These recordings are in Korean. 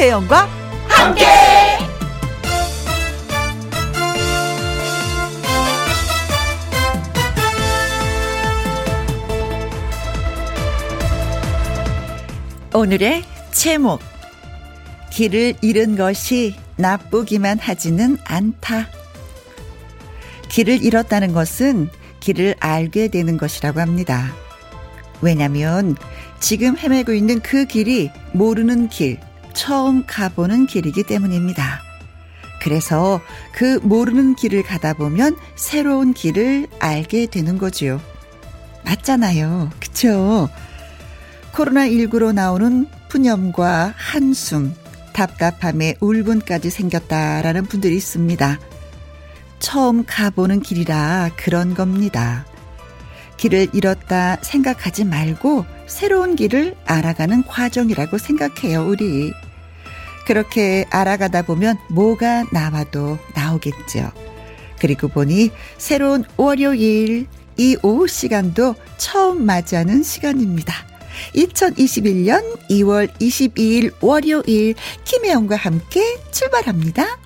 김혜영과 함께. 오늘의 제목 길을 잃은 것이 나쁘기만 하지는 않다. 길을 잃었다는 것은 길을 알게 되는 것이라고 합니다. 왜냐면 지금 헤매고 있는 그 길이 모르는 길, 처음 가보는 길이기 때문입니다. 그래서 그 모르는 길을 가다 보면 새로운 길을 알게 되는 거지요. 맞잖아요. 그쵸? 코로나19로 나오는 푸념과 한숨, 답답함에 울분까지 생겼다라는 분들이 있습니다. 처음 가보는 길이라 그런 겁니다. 길을 잃었다 생각하지 말고 새로운 길을 알아가는 과정이라고 생각해요, 우리. 그렇게 알아가다 보면 뭐가 나와도 나오겠죠. 그리고 보니 새로운 월요일, 이 오후 시간도 처음 맞이하는 시간입니다. 2021년 2월 22일 월요일 김혜영과 함께 출발합니다.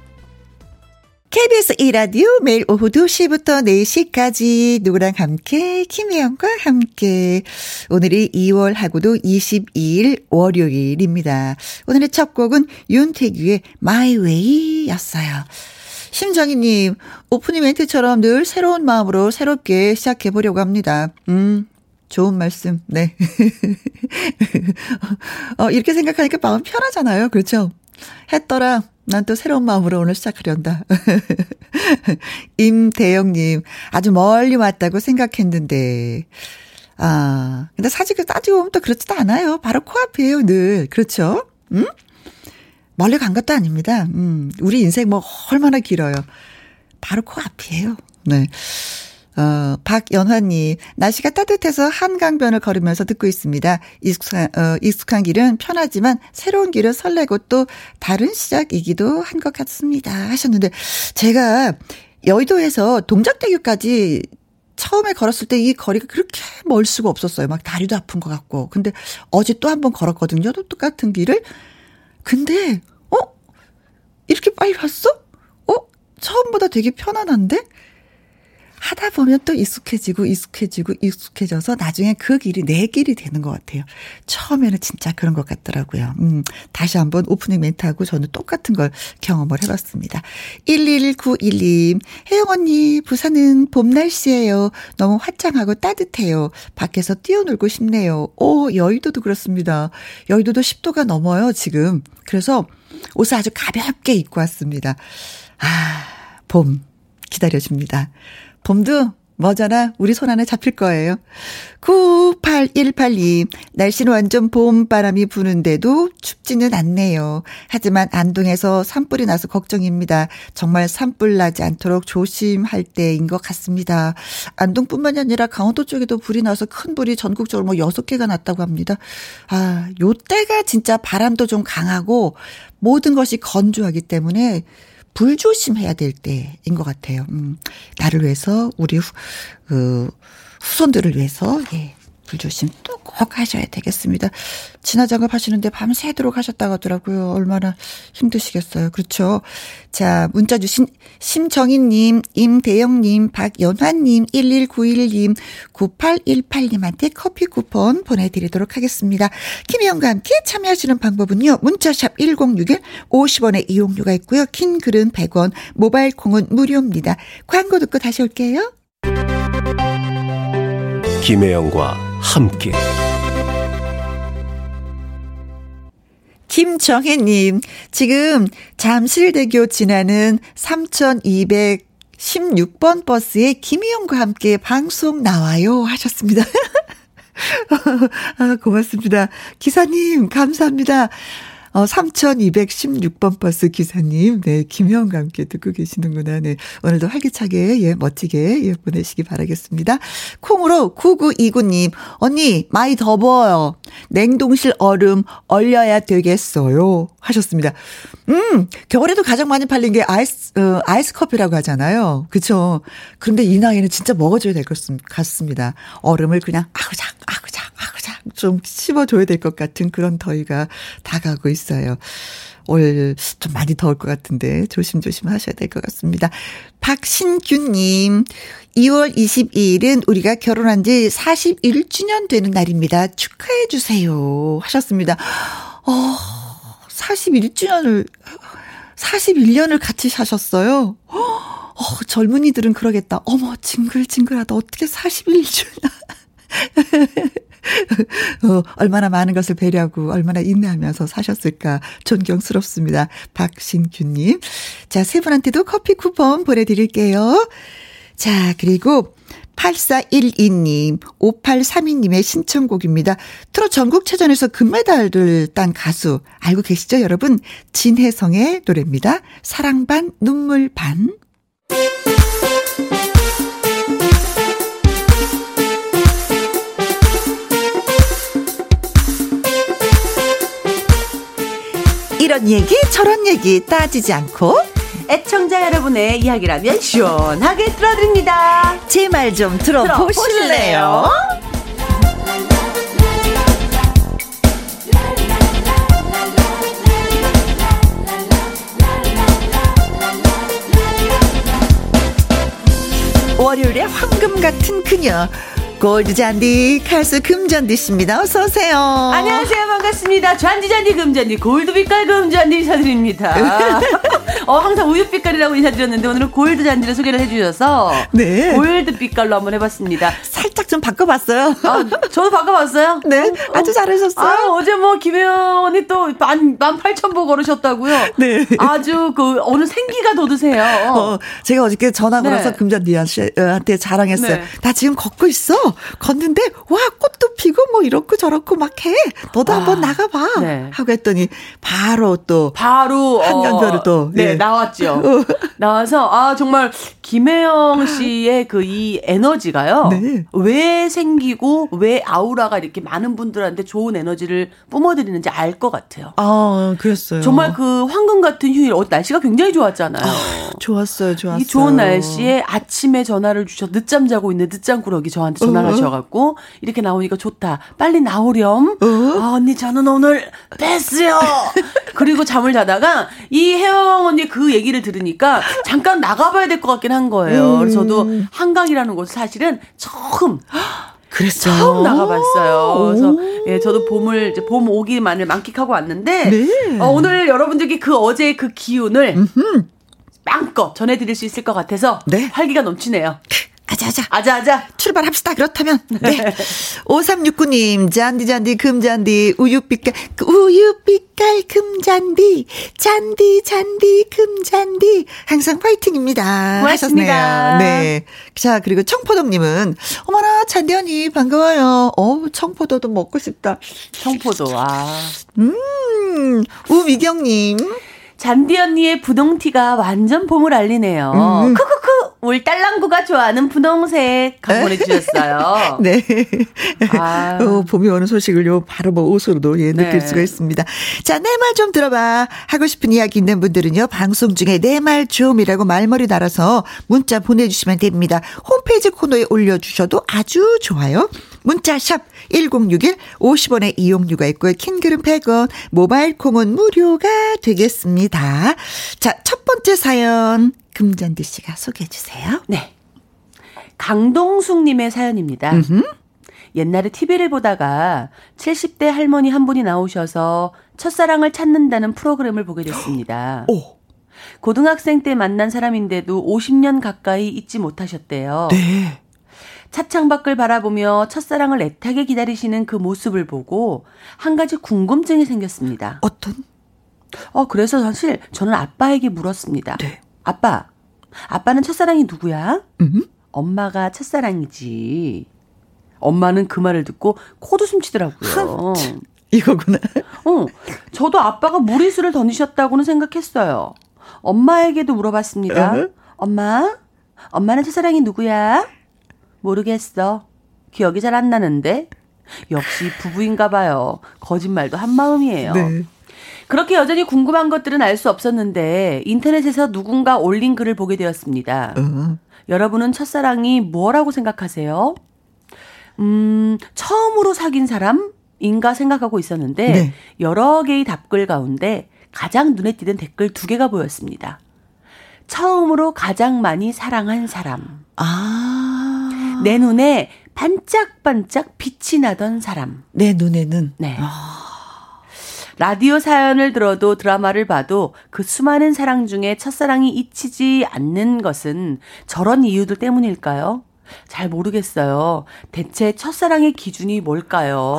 KBS 2라디오 매일 오후 2시부터 4시까지 누구랑 함께 김혜영과 함께 오늘이 2월 하고도 22일 월요일입니다. 오늘의 첫 곡은 윤태규의 My Way 였어요. 심정희님, 오프닝 멘트처럼 늘 새로운 마음으로 새롭게 시작해보려고 합니다. 음, 좋은 말씀. 네. 어, 이렇게 생각하니까 마음 편하잖아요. 그렇죠? 했더라. 난 또 새로운 마음으로 오늘 시작하련다. 임대영님, 아주 멀리 왔다고 생각했는데. 아, 근데 사실 따지고 보면 또 그렇지도 않아요. 바로 코앞이에요, 늘. 그렇죠? 음? 멀리 간 것도 아닙니다. 음, 우리 인생 뭐 얼마나 길어요. 바로 코앞이에요. 네. 어, 박연화님, 날씨가 따뜻해서 한강변을 걸으면서 듣고 있습니다. 익숙한, 어, 익숙한 길은 편하지만 새로운 길은 설레고 또 다른 시작이기도 한 것 같습니다. 하셨는데, 제가 여의도에서 동작대교까지 처음에 걸었을 때 이 거리가 그렇게 멀 수가 없었어요. 막 다리도 아픈 것 같고. 근데 어제 또 한 번 걸었거든요. 또 똑같은 길을. 근데, 어? 이렇게 빨리 왔어? 어? 처음보다 되게 편안한데? 하다 보면 또 익숙해지고 익숙해지고 익숙해져서 나중에 그 길이 내 길이 되는 것 같아요. 처음에는 진짜 그런 것 같더라고요. 음, 다시 한번 오프닝 멘트하고 저는 똑같은 걸 경험을 해봤습니다. 11912님, 혜영 언니, 부산은 봄 날씨예요. 너무 화창하고 따뜻해요. 밖에서 뛰어놀고 싶네요. 오, 여의도도 그렇습니다. 여의도도 10도가 넘어요, 지금. 그래서 옷을 아주 가볍게 입고 왔습니다. 아, 봄 기다려줍니다. 봄도 머잖아 우리 손 안에 잡힐 거예요. 98182 날씨는 완전 봄바람이 부는데도 춥지는 않네요. 하지만 안동에서 산불이 나서 걱정입니다. 정말 산불 나지 않도록 조심할 때인 것 같습니다. 안동뿐만이 아니라 강원도 쪽에도 불이 나서 큰 불이 전국적으로 뭐 6개가 났다고 합니다. 아, 요 때가 진짜 바람도 좀 강하고 모든 것이 건조하기 때문에 불조심해야 될 때인 것 같아요. 음, 나를 위해서, 우리 후, 그, 후손들을 위해서, 예, 불조심 또 꼭 하셔야 되겠습니다. 진화장갑 하시는데 밤새도록 하셨다고 하더라고요. 얼마나 힘드시겠어요. 그렇죠. 자, 문자 주신 심정희님, 임대영님, 박연화님, 1191님, 9818님한테 커피 쿠폰 보내드리도록 하겠습니다. 김혜영과 함께 참여하시는 방법은요. 문자샵 1061, 50원의 이용료가 있고요. 긴 글은 100원, 모바일 콩은 무료입니다. 광고 듣고 다시 올게요. 김혜영과 함께 김정혜님, 지금 잠실대교 지나는 3216번 버스에 김희영과 함께 방송 나와요 하셨습니다. 아, 고맙습니다. 기사님, 감사합니다. 어, 3216번 버스 기사님, 네, 김혜영과 함께 듣고 계시는구나. 네. 오늘도 활기차게, 예, 멋지게, 예, 보내시기 바라겠습니다. 콩으로 9929님, 언니, 많이 더워요. 냉동실 얼음 얼려야 되겠어요. 하셨습니다. 음, 겨울에도 가장 많이 팔린 게 아이스, 어, 아이스 커피라고 하잖아요. 그쵸. 그런데 이 나이에는 진짜 먹어줘야 될 것 같습니다. 얼음을 그냥 아구작, 아구작, 아구작 좀 씹어줘야 될 것 같은 그런 더위가 다가오고 있어요. 올 좀 많이 더울 것 같은데 조심조심 하셔야 될 것 같습니다. 박신규님, 2월 22일은 우리가 결혼한 지 41주년 되는 날입니다. 축하해 주세요. 하셨습니다. 어, 41주년을, 41년을 같이 사셨어요. 어, 젊은이들은 그러겠다. 어머, 징글징글하다. 어떻게 41주년. 어, 얼마나 많은 것을 배려하고 얼마나 인내하면서 사셨을까 존경스럽습니다. 박신규님. 자, 세 분한테도 커피 쿠폰 보내드릴게요. 자, 그리고 8412님, 5832님의 신청곡입니다. 트롯 전국체전에서 금메달을 딴 가수 알고 계시죠, 여러분? 진혜성의 노래입니다. 사랑 반, 눈물 반. 이런 얘기 저런 얘기 따지지 않고 애청자 여러분의 이야기라면 시원하게 들어드립니다. 제 말좀 들어보실래요? 월요일에 황금 같은 그녀 골드 잔디 가수 금잔디 씨입니다. 어서 오세요. 안녕하세요. 반갑습니다. 잔디 잔디 금잔디 골드 빛깔 금잔디 인사드립니다. 어 항상 우유 빛깔이라고 인사드렸는데 오늘은 골드 잔디를 소개를 해주셔서 네. 골드 빛깔로 한번 해봤습니다. 살짝 좀 바꿔봤어요. 아, 저도 바꿔봤어요. 네, 아주 잘하셨어요. 아, 어제 뭐 김혜원 언니 또만 만 팔천 보 걸으셨다고요. 네. 아주 그 어느 생기가 돋으세요. 어, 제가 어저께 전화 걸어서 네. 금잔디한테 자랑했어요. 네. 나 지금 걷고 있어. 걷는데 와 꽃도 피고 뭐 이렇고 저렇고 막 해. 너도 아, 한번 나가봐. 네. 하고 했더니 바로 또 바로 한강별을 어, 또 네, 네. 나왔죠. 어. 나와서 아 정말 김혜영 씨의 그 이 에너지가요. 네. 왜 생기고 왜 아우라가 이렇게 많은 분들한테 좋은 에너지를 뿜어드리는지 알 것 같아요. 아 그랬어요. 정말 그 황금 같은 휴일 어, 날씨가 굉장히 좋았잖아요. 아, 좋았어요, 좋았어요. 이 좋은 날씨에 아침에 전화를 주셔 늦잠 자고 있는 늦잠꾸러기 저한테 전화 전화하셔갖고 이렇게 나오니까 좋다. 빨리 나오렴. 어? 아, 언니 저는 오늘 뺐어요. 그리고 잠을 자다가 이 혜영 언니 그 얘기를 들으니까 잠깐 나가봐야 될 것 같긴 한 거예요. 음. 그래서 저도 한강이라는 곳 사실은 처음 그랬어 처음 나가봤어요. 그래서 예, 저도 봄을 이제 봄 오기만을 만끽하고 왔는데 네. 어, 오늘 여러분들께 그 어제의 그 기운을 음흠. 마음껏 전해드릴 수 있을 것 같아서 네. 활기가 넘치네요. 아자아자. 아자아자. 출발합시다. 그렇다면. 네. 5369님, 잔디, 잔디, 금잔디, 우유빛깔, 우유빛깔, 금잔디, 잔디, 잔디, 금잔디. 항상 파이팅입니다. 고맙습니다. 하셨네요. 네. 자, 그리고 청포도님은, 어머나, 잔디 언니, 반가워요. 어우, 청포도도 먹고 싶다. 청포도, 아. 음, 우미경님. 잔디 언니의 분홍티가 완전 봄을 알리네요. 음. 크크크 울 딸랑구가 좋아하는 분홍색 보내주셨어요. 네. 아. 어, 봄이 오는 소식을 요 바로 뭐 옷으로도 예, 느낄 네. 수가 있습니다. 자, 내 말 좀 들어봐. 하고 싶은 이야기 있는 분들은요, 방송 중에 내 말 좀이라고 말머리 달아서 문자 보내주시면 됩니다. 홈페이지 코너에 올려주셔도 아주 좋아요. 문자샵 1061 50원의 이용료가 있고요. 킹글은 100원, 모바일 콩은 무료가 되겠습니다. 자, 첫 번째 사연 금잔디 씨가 소개해 주세요. 네. 강동숙 님의 사연입니다. 음흠. 옛날에 TV를 보다가 70대 할머니 한 분이 나오셔서 첫사랑을 찾는다는 프로그램을 보게 됐습니다. 오. 고등학생 때 만난 사람인데도 50년 가까이 잊지 못하셨대요. 네. 차창 밖을 바라보며 첫사랑을 애타게 기다리시는 그 모습을 보고 한 가지 궁금증이 생겼습니다. 어떤? 어, 그래서 사실 저는 아빠에게 물었습니다. 네. 아빠, 아빠는 첫사랑이 누구야? 음? 엄마가 첫사랑이지. 엄마는 그 말을 듣고 코도 숨치더라고요. 이거구나. 어, 저도 아빠가 무리수를 던지셨다고는 생각했어요. 엄마에게도 물어봤습니다. uh-huh. 엄마, 엄마는 첫사랑이 누구야? 모르겠어. 기억이 잘 안 나는데. 역시 부부인가 봐요. 거짓말도 한 마음이에요. 네. 그렇게 여전히 궁금한 것들은 알 수 없었는데 인터넷에서 누군가 올린 글을 보게 되었습니다. 어. 여러분은 첫사랑이 뭐라고 생각하세요? 음, 처음으로 사귄 사람인가 생각하고 있었는데 네. 여러 개의 답글 가운데 가장 눈에 띄는 댓글 두 개가 보였습니다. 처음으로 가장 많이 사랑한 사람. 아. 내 눈에 반짝반짝 빛이 나던 사람. 내 눈에는. 네. 라디오 사연을 들어도 드라마를 봐도 그 수많은 사랑 중에 첫사랑이 잊히지 않는 것은 저런 이유들 때문일까요? 잘 모르겠어요. 대체 첫사랑의 기준이 뭘까요?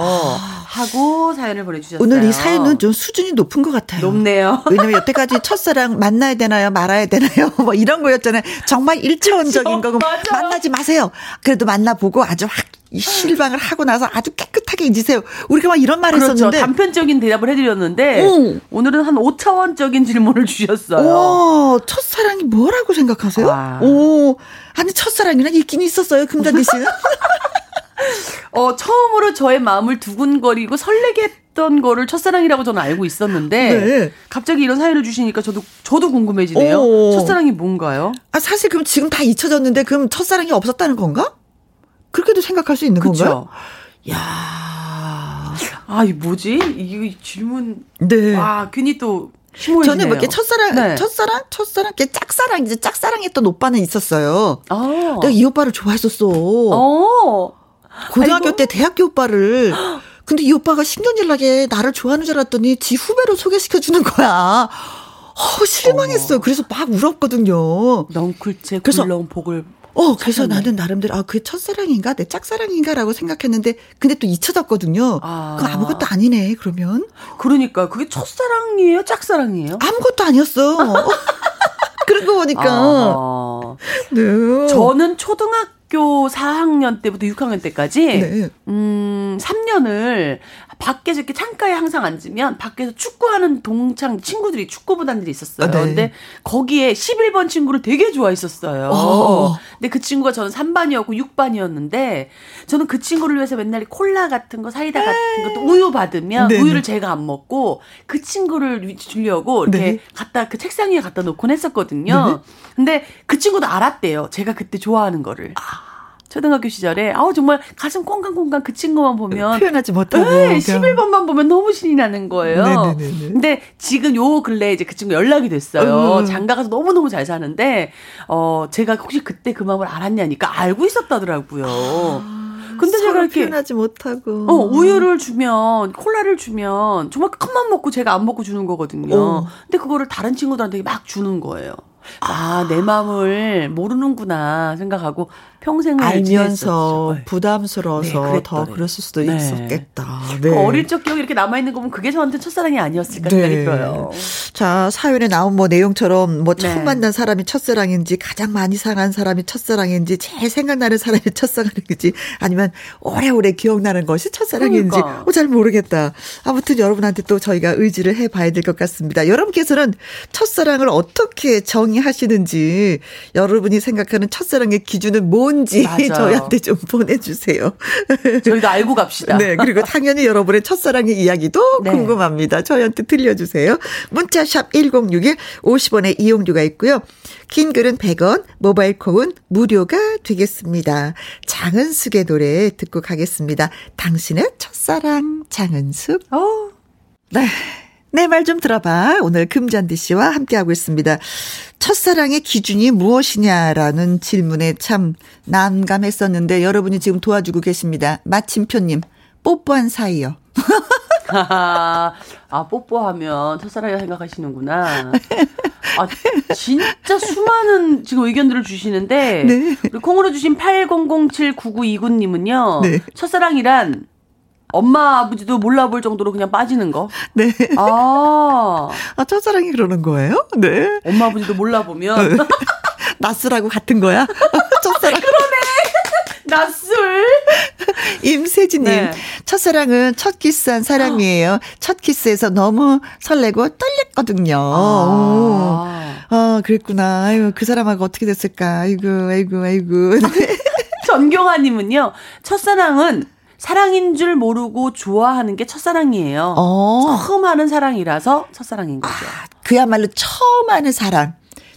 하고 사연을 보내주셨어요. 오늘 이 사연은 좀 수준이 높은 것 같아요. 높네요. 왜냐면 여태까지 첫사랑 만나야 되나요? 말아야 되나요? 뭐 이런 거였잖아요. 정말 일차원적인 거고. 만나지 마세요. 그래도 만나보고 아주 확 실망을 하고 나서 아주 깨끗하게 잊으세요. 우리가 막 이런 말을 그렇죠. 했었는데. 단편적인 대답을 해드렸는데 오. 오늘은 한 5차원적인 질문을 주셨어요. 오, 첫사랑이 뭐라고 생각하세요? 와. 오, 아니 첫사랑이나 있긴 있었어요, 금잔디 씨는. 어, 처음으로 저의 마음을 두근거리고 설레게 했던 거를 첫사랑이라고 저는 알고 있었는데 네. 갑자기 이런 사연을 주시니까 저도 저도 궁금해지네요. 오. 첫사랑이 뭔가요? 아, 사실 그럼 지금 다 잊혀졌는데 그럼 첫사랑이 없었다는 건가? 그렇게도 생각할 수 있는 건가요? 그렇죠. 야 아, 이 뭐지? 이 질문 네. 와, 괜히 또. 저는 뭐 이렇게 첫사랑, 네. 첫사랑, 첫사랑, 이렇게 짝사랑이지, 짝사랑했던 오빠는 있었어요. 아. 내가 이 오빠를 좋아했었어. 어. 고등학교 아이고. 때 대학교 오빠를. 근데 이 오빠가 신경질나게 나를 좋아하는 줄 알았더니 지 후배로 소개시켜주는 거야. 어, 실망했어요. 그래서 막 울었거든요. 넝쿨째 그래서- 굴러온 복을 어, 그래서. 나는 나름대로, 아, 그게 첫사랑인가? 내 짝사랑인가 라고 생각했는데, 근데 또 잊혀졌거든요. 아. 그거 아무것도 아니네, 그러면. 그러니까 그게 첫사랑이에요, 짝사랑이에요? 아무것도 아니었어. 그런 거 보니까. 아하. 네. 저는 초등학교 4학년 때부터 6학년 때까지 네. 음, 3년을 밖에서 이렇게 창가에 항상 앉으면 밖에서 축구하는 동창 친구들이 축구부단들이 있었어요. 아, 네. 근데 거기에 11번 친구를 되게 좋아했었어요. 어. 근데 그 친구가 저는 3반이었고 6반이었는데 저는 그 친구를 위해서 맨날 콜라 같은 거, 사이다 같은 것도 우유 받으면 네네. 우유를 제가 안 먹고 그 친구를 주려고 이렇게 네. 갖다 그 책상 위에 갖다 놓곤 했었거든요. 근데 그 친구도 알았대요. 제가 그때 좋아하는 거를. 초등학교 시절에 아우 정말 가슴 꽁강꽁강 그 친구만 보면 표현하지 못하고. 네, 그냥. 11번만 보면 너무 신이 나는 거예요. 네네네네. 근데 지금 요 근래 이제 그 친구 연락이 됐어요. 음. 장가 가서 너무 너무 잘 사는데, 어, 제가 혹시 그때 그 마음을 알았냐니까 알고 있었다더라고요. 근데 제가 이렇게, 표현하지 못하고. 어, 우유를 주면, 콜라를 주면, 정말 컵만 먹고 제가 안 먹고 주는 거거든요. 어. 근데 그거를 다른 친구들한테 막 주는 거예요. 아, 내 마음을 모르는구나 생각하고 평생을 알면서. 네. 부담스러워서 네. 더 그랬을 수도 네. 있었겠다. 그 어릴 적 기억이 이렇게 남아 있는 거 보면 그게 저한테 첫사랑이 아니었을까 생각이 들어요. 자, 사연에 나온 뭐 내용처럼 뭐 처음 네. 만난 사람이 첫사랑인지 가장 많이 상한 사람이 첫사랑인지 제일 생각나는 사람이 첫사랑인지 아니면 오래오래 기억나는 것이 첫사랑인지 그러니까. 어, 잘 모르겠다. 아무튼 여러분한테 또 저희가 의지를 해봐야 될 것 같습니다. 여러분께서는 첫사랑을 어떻게 정의하시는지 여러분이 생각하는 첫사랑의 기준은 뭔지 맞아요. 저희한테 좀 보내주세요. 저희도 알고 갑시다. 네, 그리고 당연히 여러분의 첫사랑의 이야기도 네. 궁금합니다. 저희한테 들려주세요. 문자샵 1061 50원의 이용료가 있고요. 긴 글은 100원, 모바일 콩은 무료가 되겠습니다. 장은숙의 노래 듣고 가겠습니다. 당신의 첫사랑 장은숙. 어, 네. 내 말 좀 들어봐. 오늘 금잔디 씨와 함께하고 있습니다. 첫사랑의 기준이 무엇이냐라는 질문에 참 난감했었는데 여러분이 지금 도와주고 계십니다. 마침표님, 뽀뽀한 사이요. 아, 뽀뽀하면 첫사랑이라 생각하시는구나. 아, 진짜 수많은 지금 의견들을 주시는데, 네. 콩으로 주신 80079929님은요, 네. 첫사랑이란 엄마, 아버지도 몰라볼 정도로 그냥 빠지는 거. 네. 아, 아, 첫사랑이 그러는 거예요? 네. 엄마, 아버지도 몰라보면, 낯설하고 같은 거야? 첫사랑. 낯술. 임세진님, 네. 첫사랑은 첫 키스한 사람이에요. 첫 키스에서 너무 설레고 떨렸거든요. 오. 아, 아, 그랬구나. 아유, 그 사람하고 어떻게 됐을까. 아이고, 아이고, 아이고. 전경아님은요, 첫사랑은 사랑인 줄 모르고 좋아하는 게 첫사랑이에요. 어. 처음 하는 사랑이라서 첫사랑인 거죠. 그야말로 처음 하는 사랑.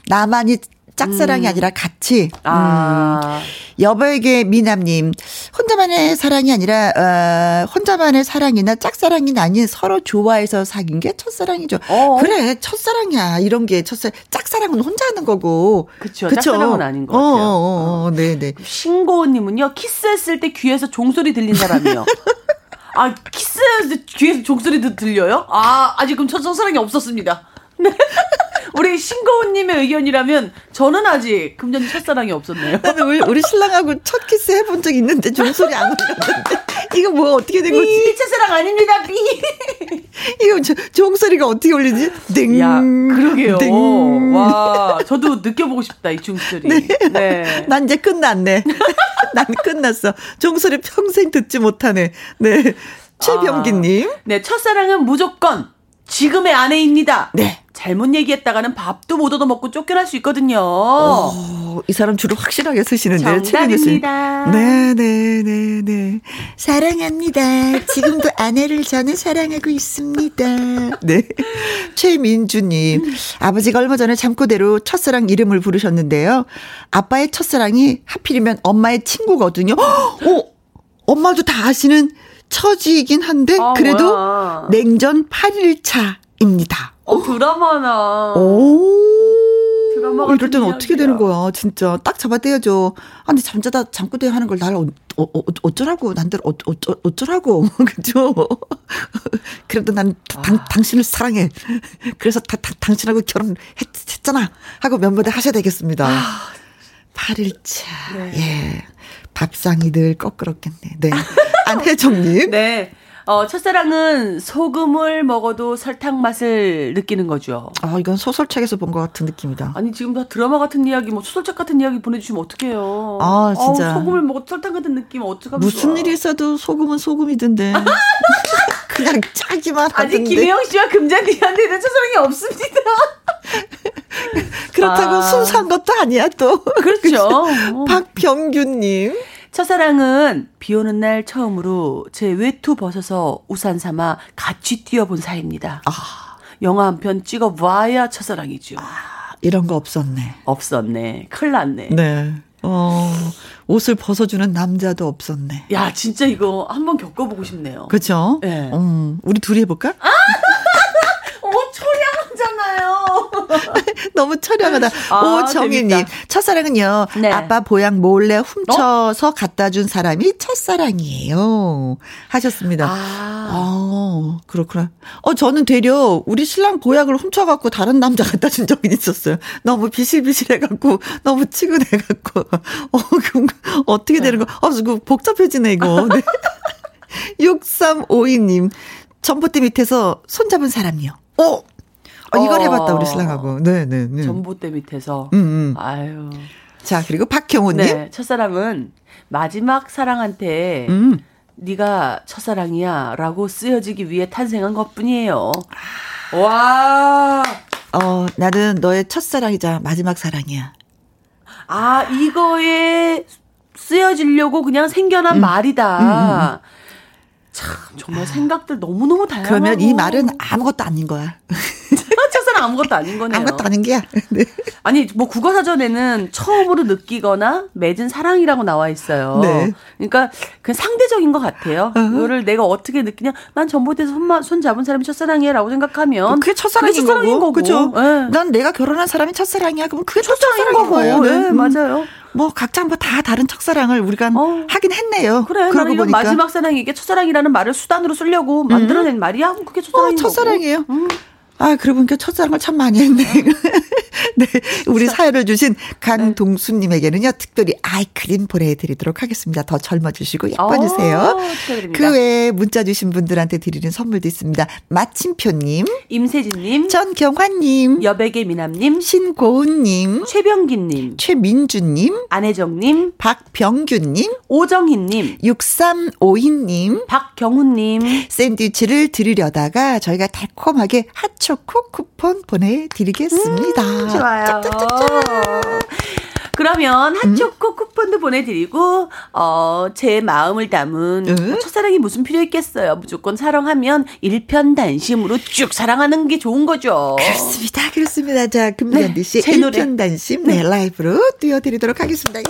나만이 짝사랑이 아니라 같이. 아, 여벌계 미남님, 혼자만의 사랑이 아니라 어, 혼자만의 사랑이나 짝사랑이 아닌 서로 좋아해서 사귄 게 첫사랑이죠. 어. 그래 첫사랑이야 이런 게 첫사랑. 짝사랑은 혼자 하는 거고. 그쵸, 짝사랑은 아닌 것 같아요. 어, 어, 어, 네네. 신고은님은요 키스했을 때 귀에서 종소리 들린 사람이요. 아 키스했을 때 귀에서 종소리 도 들려요? 아 아직 그럼 첫사랑이 없었습니다. 네. 우리 신고은님의 의견이라면 저는 아직 금전 첫사랑이 없었네요. 나는 우리, 우리 신랑하고 첫 키스 해본 적 있는데 종소리 안 울렸는데 이거 뭐 어떻게 된 거지? 삐 첫사랑 아닙니다. 삐. 이거 저, 종소리가 어떻게 울리지? 땡. 야 그러게요. 땡. 와 저도 느껴보고 싶다 이 종소리. 네. 난 이제 끝났네. 난 끝났어. 종소리 평생 듣지 못하네. 네. 최병기님. 아, 네 첫사랑은 무조건 지금의 아내입니다. 네. 잘못 얘기했다가는 밥도 못 얻어 먹고 쫓겨날 수 있거든요. 오, 이 사람 줄을 확실하게 쓰시는데요. 정답입니다. 네, 네, 네, 네. 사랑합니다. 지금도 아내를 저는 사랑하고 있습니다. 네. 최민주님. 아버지가 얼마 전에 잠꼬대로 첫사랑 이름을 부르셨는데요. 아빠의 첫사랑이 하필이면 엄마의 친구거든요. 어, 엄마도 다 아시는 처지이긴 한데, 아, 그래도 뭐야. 냉전 8일 차 입니다. 어, 드라마나. 오. 드라마 이럴 때는 어떻게. 되는 거야, 진짜. 딱 잡아떼야죠. 아, 근데 잠자다 잠꼬대 하는 걸 날 어, 어, 어, 어쩌라고, 난들 어, 어, 어, 어쩌라고. 그죠? 그래도 난 아. 당, 당신을 사랑해. 그래서 다, 다, 당신하고 결혼했잖아. 하고 면모대 하셔야 되겠습니다. 아. 8일차. 네. 예. 밥상이 늘 거꾸럽겠네. 네. 안혜정님. 네. 어, 첫사랑은 소금을 먹어도 설탕 맛을 느끼는 거죠. 아, 이건 소설책에서 본 것 같은 느낌이다. 아니, 지금 다 드라마 같은 이야기, 뭐 소설책 같은 이야기 보내주시면 어떡해요. 아, 진짜. 어우, 소금을 먹어도 설탕 같은 느낌, 어떡하면 무슨. 일이 있어도 소금은 소금이던데. 그냥 짜기만 아직 하던데. 김혜영 씨와 금잔디한테는 첫사랑이 없습니다. 그렇다고 아. 순수한 것도 아니야 또. 그렇죠. 어. 박병규님. 첫사랑은 비 오는 날 처음으로 제 외투 벗어서 우산 삼아 같이 뛰어본 사이입니다. 아. 영화 한 편 찍어 봐야 첫사랑이죠. 이런 거 없었네. 없었네. 큰일 났네. 네. 어, 옷을 벗어주는 남자도 없었네. 야, 진짜 이거 한번 겪어보고 싶네요. 그죠? 네. 음, 우리 둘이 해볼까? 어, 초량하잖아요. 너무 처량하다. 아, 오정희님. 첫사랑은요, 네. 아빠 보양 몰래 훔쳐서 갖다 준 사람이 첫사랑이에요. 하셨습니다. 아. 아, 그렇구나. 어, 저는 되려 우리 신랑 보약을 훔쳐갖고 다른 남자 갖다 준 적이 있었어요. 너무 비실비실해갖고, 너무 치근해갖고. 어, 그, 어떻게 되는 거, 어, 그 복잡해지네, 이거. 네. 6352님, 전봇대 밑에서 손잡은 사람이요. 어! 어, 이걸 어. 해봤다, 우리 신랑하고. 네네 네. 전봇대 밑에서. 음, 음. 아유. 자, 그리고 박형호님. 네, 첫사랑은 마지막 사랑한테 음. 네가 첫사랑이야라고 쓰여지기 위해 탄생한 것뿐이에요. 와. 어, 나는 너의 첫사랑이자 마지막 사랑이야. 아, 이거에 쓰여지려고 그냥 생겨난 음. 말이다. 참, 정말 생각들 너무너무 다양하고. 그러면 이 말은 아무것도 아닌 거야. 첫사랑 아무것도 아닌 거네요. 아무것도 아닌 게야. 네. 아니 뭐 국어 사전에는 처음으로 느끼거나 맺은 사랑이라고 나와 있어요. 네. 그러니까 그 상대적인 것 같아요. 이거를 내가 어떻게 느끼냐? 난 전봇대에서 손, 손 잡은 사람이 첫사랑이야라고 생각하면 그게 첫사랑인, 그게 첫사랑인 거고. 거고. 그죠? 네. 난 내가 결혼한 사람이 첫사랑이야. 그럼 그게 첫사랑인 첫사랑인 거고. 거예요. 네, 음. 맞아요. 뭐 각자 뭐 다 다른 첫사랑을 우리가 어. 하긴 했네요. 그래, 그러고 보니까. 마지막 사랑이 이게 첫사랑이라는 말을 수단으로 쓰려고 만들어낸 말이야. 그럼 그게 어, 첫사랑인 거고. 첫사랑이에요. 음. 아, 그러고 보니까 첫사랑을 참 많이 했네. 네. 우리 사연을 주신 강동수님에게는요, 특별히 아이크림 보내드리도록 하겠습니다. 더 젊어지시고 예뻐지세요. 어. 그 외에 문자 주신 분들한테 드리는 선물도 있습니다. 마침표님, 임세진님, 전경환님, 여백의 미남님, 신고은님, 최병기님, 최민주님, 안혜정님, 박병규님, 오정희님, 6352님, 박경훈님, 샌드위치를 드리려다가 저희가 달콤하게 핫초 코 쿠폰 보내드리겠습니다. 음, 좋아요. 그러면 핫초코 쿠폰도 보내드리고 어, 제 마음을 담은 응? 첫사랑이 무슨 필요 있겠어요. 무조건 사랑하면 일편단심으로 쭉 사랑하는 게 좋은 거죠. 그렇습니다. 그렇습니다. 자, 금잔디 네, 씨. 일편단심 네, 라이브로 띄워드리도록 하겠습니다.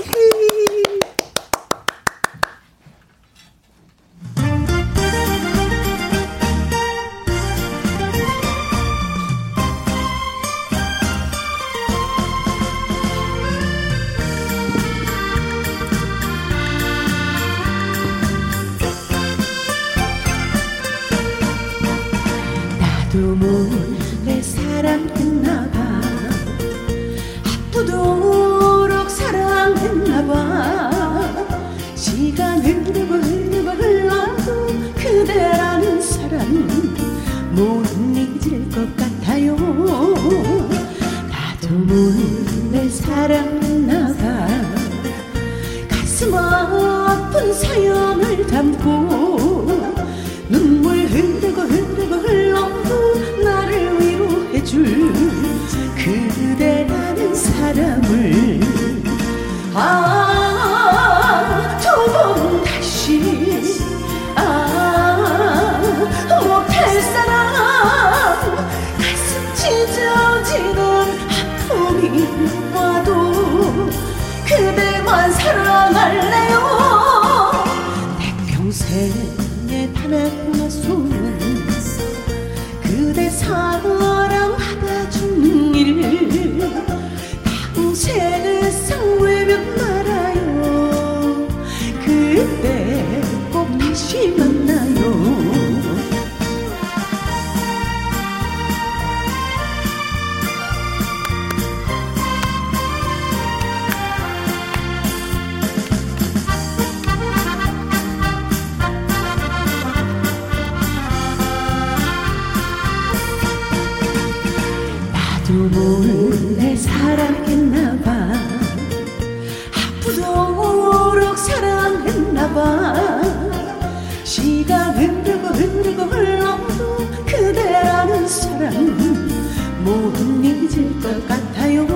못 잊을 것 같아요.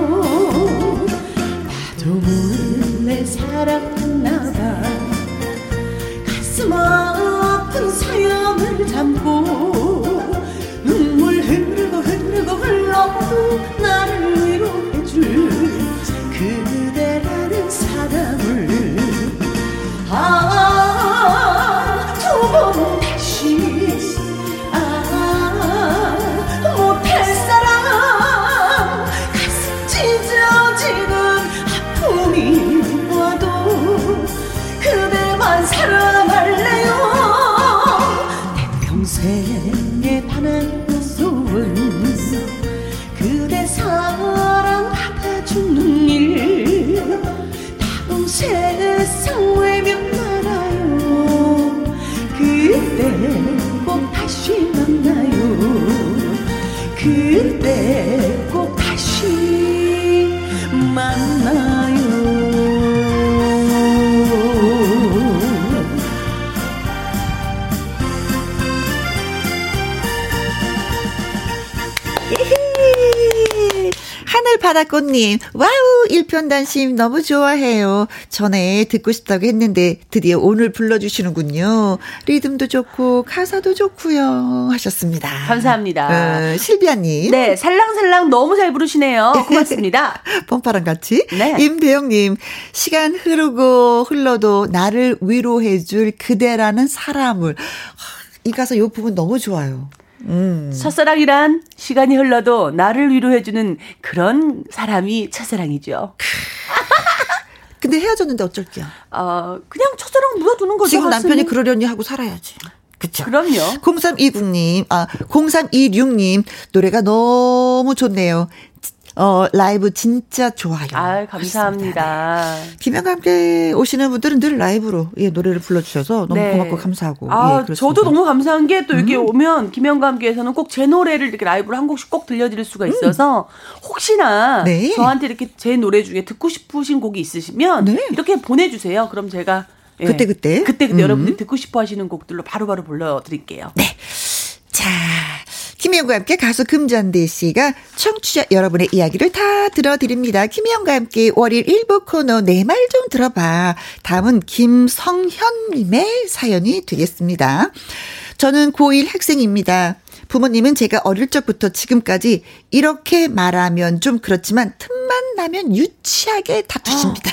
나도 몰래 사랑 바다꽃님, wow, 일편단심 너무 좋아해요. 전에 듣고 싶다고 했는데 드디어 오늘 불러주시는군요. 리듬도 좋고 가사도 좋고요. 하셨습니다. 감사합니다. 어, 실비아님. 네, 살랑살랑 너무 잘 부르시네요. 고맙습니다. pom파랑 같이. 네. 임배영님, 시간 흐르고 흘러도 나를 위로해줄 그대라는 사람을. 하, 이 가사 요 부분 너무 좋아요. 음. 첫사랑이란 시간이 흘러도 나를 위로해주는 그런 사람이 첫사랑이죠. 근데 헤어졌는데 어쩔게요. 어, 그냥 첫사랑 묻어두는 거죠. 지금. 남편이 그러려니 하고 살아야지. 그쵸. 그럼요. 0329님, 아, 0326님, 노래가 너무 좋네요. 어, 라이브 진짜 좋아요. 아, 감사합니다. 김영과 함께 오시는 분들은 늘 라이브로 예, 노래를 불러주셔서 너무 네. 고맙고 감사하고. 아, 예. 음. 저도 너무 감사한 게 또 여기 오면 김영과 함께에서는 꼭 제 노래를 이렇게 라이브로 한 곡씩 꼭 들려드릴 수가 있어서 혹시나 음. 네. 저한테 이렇게 제 노래 중에 듣고 싶으신 곡이 있으시면 네. 이렇게 보내주세요. 그럼 제가 예, 그때, 그때. 그때 그때 음. 여러분들이 듣고 싶어 하시는 곡들로 바로바로 불러드릴게요. 네. 자, 김희영과 함께 가수 금잔대 씨가 청취자 여러분의 이야기를 다 들어드립니다. 김희영과 함께 월요일 일부 코너 내 말 좀 들어봐. 다음은 김성현님의 사연이 되겠습니다. 저는 고1 학생입니다. 부모님은 제가 어릴 적부터 지금까지 이렇게 말하면 좀 그렇지만 틈만 나면 유치하게 다투십니다.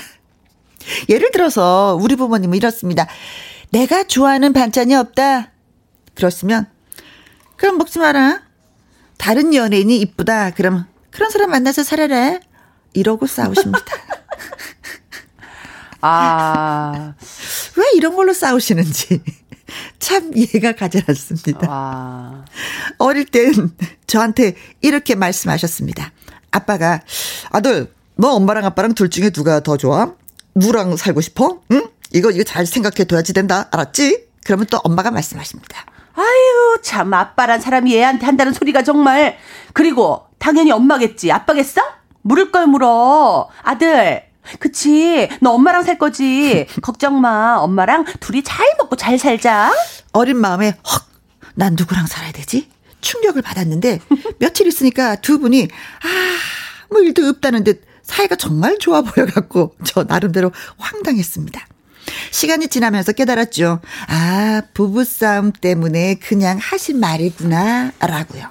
예를 들어서 우리 부모님은 이렇습니다. 내가 좋아하는 반찬이 없다. 그렇으면 그럼 먹지 마라. 다른 연예인이 이쁘다. 그럼 그런 사람 만나서 살아라. 이러고 싸우십니다. 아, 왜 이런 걸로 싸우시는지. 참 이해가 가지 않습니다. 와. 어릴 땐 저한테 이렇게 말씀하셨습니다. 아빠가 아들 너 엄마랑 아빠랑 둘 중에 누가 더 좋아? 누랑 살고 싶어? 응? 이거 이거 잘 생각해 둬야지 된다. 알았지? 그러면 또 엄마가 말씀하십니다. 아유, 참, 아빠란 사람이 얘한테 한다는 소리가 정말. 그리고, 당연히 엄마겠지. 아빠겠어? 물을 걸 물어. 아들. 그치. 너 엄마랑 살 거지. 걱정 마. 엄마랑 둘이 잘 먹고 잘 살자. 어린 마음에 헉, 난 누구랑 살아야 되지? 충격을 받았는데 며칠 있으니까 두 분이 아무 일도 없다는 듯 사이가 정말 좋아 보여갖고 저 나름대로 황당했습니다. 시간이 지나면서 깨달았죠. 아, 부부싸움 때문에 그냥 하신 말이구나, 라고요.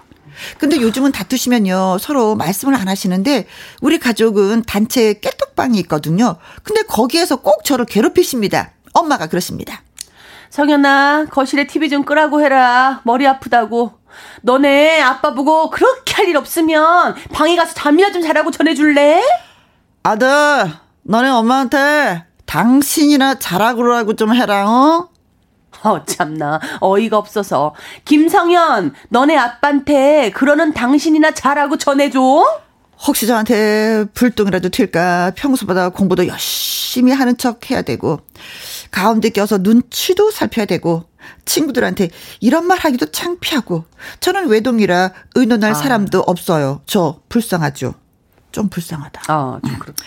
근데 요즘은 다투시면요, 서로 말씀을 안 하시는데, 우리 가족은 단체 깨톡방이 있거든요. 근데 거기에서 꼭 저를 괴롭히십니다. 엄마가 그러십니다. 성현아, 거실에 TV 좀 끄라고 해라. 머리 아프다고. 너네 아빠 보고 그렇게 할 일 없으면 방에 가서 잠이나 좀 자라고 전해줄래? 아들, 너네 엄마한테 당신이나 자라고라고 좀 해라, 어? 어, 참나. 어이가 없어서. 김성현, 너네 아빠한테 그러는 당신이나 잘하고 전해줘? 혹시 저한테 불똥이라도 튈까 평소보다 공부도 열심히 하는 척 해야 되고 가운데 껴서 눈치도 살펴야 되고 친구들한테 이런 말 하기도 창피하고 저는 외동이라 의논할 아. 사람도 없어요. 저 불쌍하죠. 좀 불쌍하다. 어, 좀 그렇다.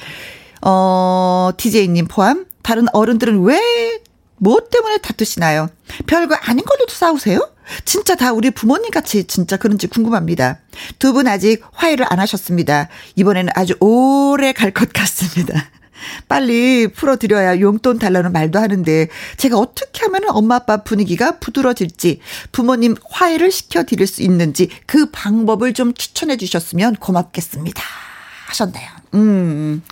어, DJ님 포함 다른 어른들은 왜 뭐 때문에 다투시나요? 별거 아닌 걸로도 싸우세요? 진짜 다 우리 부모님 같이 진짜 그런지 궁금합니다. 두 분 아직 화해를 안 하셨습니다. 이번에는 아주 오래 갈 것 같습니다. 빨리 풀어드려야 용돈 달라는 말도 하는데 제가 어떻게 하면 엄마 아빠 분위기가 부드러질지 부모님 화해를 시켜드릴 수 있는지 그 방법을 좀 추천해 주셨으면 고맙겠습니다. 하셨네요. 음.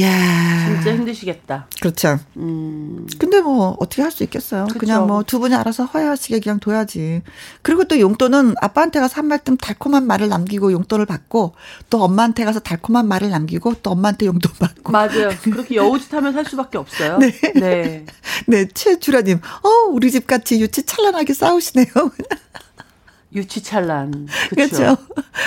야 진짜 힘드시겠다. 그렇죠. 음, 근데 뭐 어떻게 할 수 있겠어요. 그쵸. 그냥 뭐 두 분이 알아서 화해하시게 그냥 둬야지. 그리고 또 용돈은 아빠한테 가서 한 말씀 달콤한 말을 남기고 용돈을 받고 또 엄마한테 가서 달콤한 말을 남기고 또 엄마한테 용돈 받고. 맞아요. 그렇게 여우짓 하면 살 수밖에 없어요. 네. 네. 네, 최주라님. 어, 우리 집 같이 유치 찬란하게 싸우시네요. 유치찬란. 그렇죠.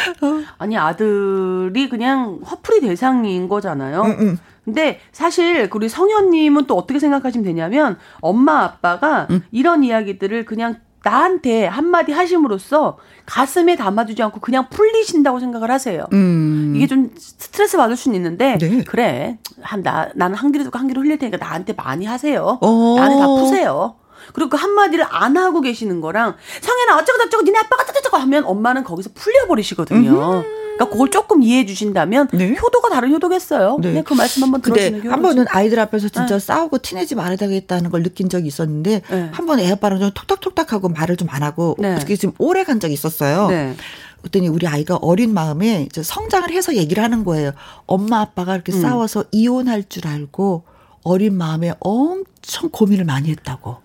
아니 아들이 그냥 화풀이 대상인 거잖아요. 음, 음. 근데 사실 우리 성현님은 또 어떻게 생각하시면 되냐면 엄마 아빠가 음. 이런 이야기들을 그냥 나한테 한마디 하심으로써 가슴에 담아두지 않고 그냥 풀리신다고 생각을 하세요. 음. 이게 좀 스트레스 받을 수는 있는데 네. 그래 한 나 나는 한 귀로 듣고 한 귀로 흘릴 테니까 나한테 많이 하세요. 어. 나한테 다 푸세요. 그리고 그 한마디를 안 하고 계시는 거랑 성현아 어쩌고 저쩌고 니네 아빠가 저쩌고 하면 엄마는 거기서 풀려버리시거든요. 그러니까 그걸 조금 이해해 주신다면 네. 효도가 다른 효도겠어요. 네. 네. 그 말씀 한번 들어주는 게 한. 번은 아이들 앞에서 진짜 네. 싸우고 티내지 말아야 되겠다는 걸 느낀 적이 있었는데 네. 한번 애 아빠랑 좀 톡톡톡탁하고 말을 좀 안 하고 네. 어떻게 좀 오래 간 적이 있었어요. 네. 그랬더니 우리 아이가 어린 마음에 이제 성장을 해서 얘기를 하는 거예요. 엄마 아빠가 이렇게 음. 싸워서 이혼할 줄 알고 어린 마음에 엄청 고민을 많이 했다고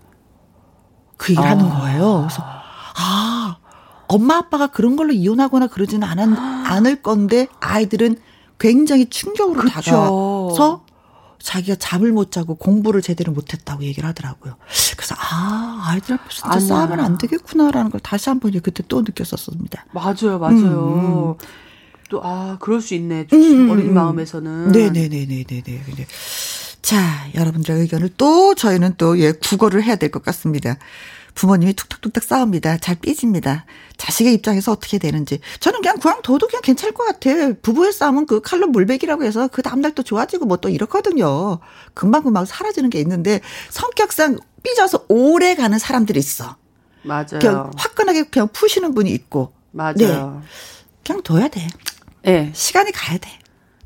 그 얘기를 하는 거예요. 그래서 아 엄마 아빠가 그런 걸로 이혼하거나 그러지는 않, 않을 건데 아이들은 굉장히 충격으로 그쵸. 다가서 자기가 잠을 못 자고 공부를 제대로 못했다고 얘기를 하더라고요. 그래서 아 아이들 앞에서 진짜 아니야. 싸우면 안 되겠구나라는 걸 다시 한번 그때 또 느꼈었습니다. 맞아요, 맞아요. 음, 또아 그럴 수 있네. 음, 어린 음. 마음에서는. 네네네네네네. 네. 자, 여러분들의 의견을 또 저희는 또 예, 국어를 해야 될 것 같습니다. 부모님이 툭탁툭탁 싸웁니다. 잘 삐집니다. 자식의 입장에서 어떻게 되는지. 저는 그냥 둬도 그냥 괜찮을 것 같아. 부부의 싸움은 그 칼로 물베기라고 해서 그 다음날 또 좋아지고 뭐 또 이렇거든요. 금방금방 사라지는 게 있는데 성격상 삐져서 오래 가는 사람들이 있어. 맞아요. 그냥 화끈하게 그냥 푸시는 분이 있고. 맞아요. 그냥 둬야 돼. 네. 시간이 가야 돼.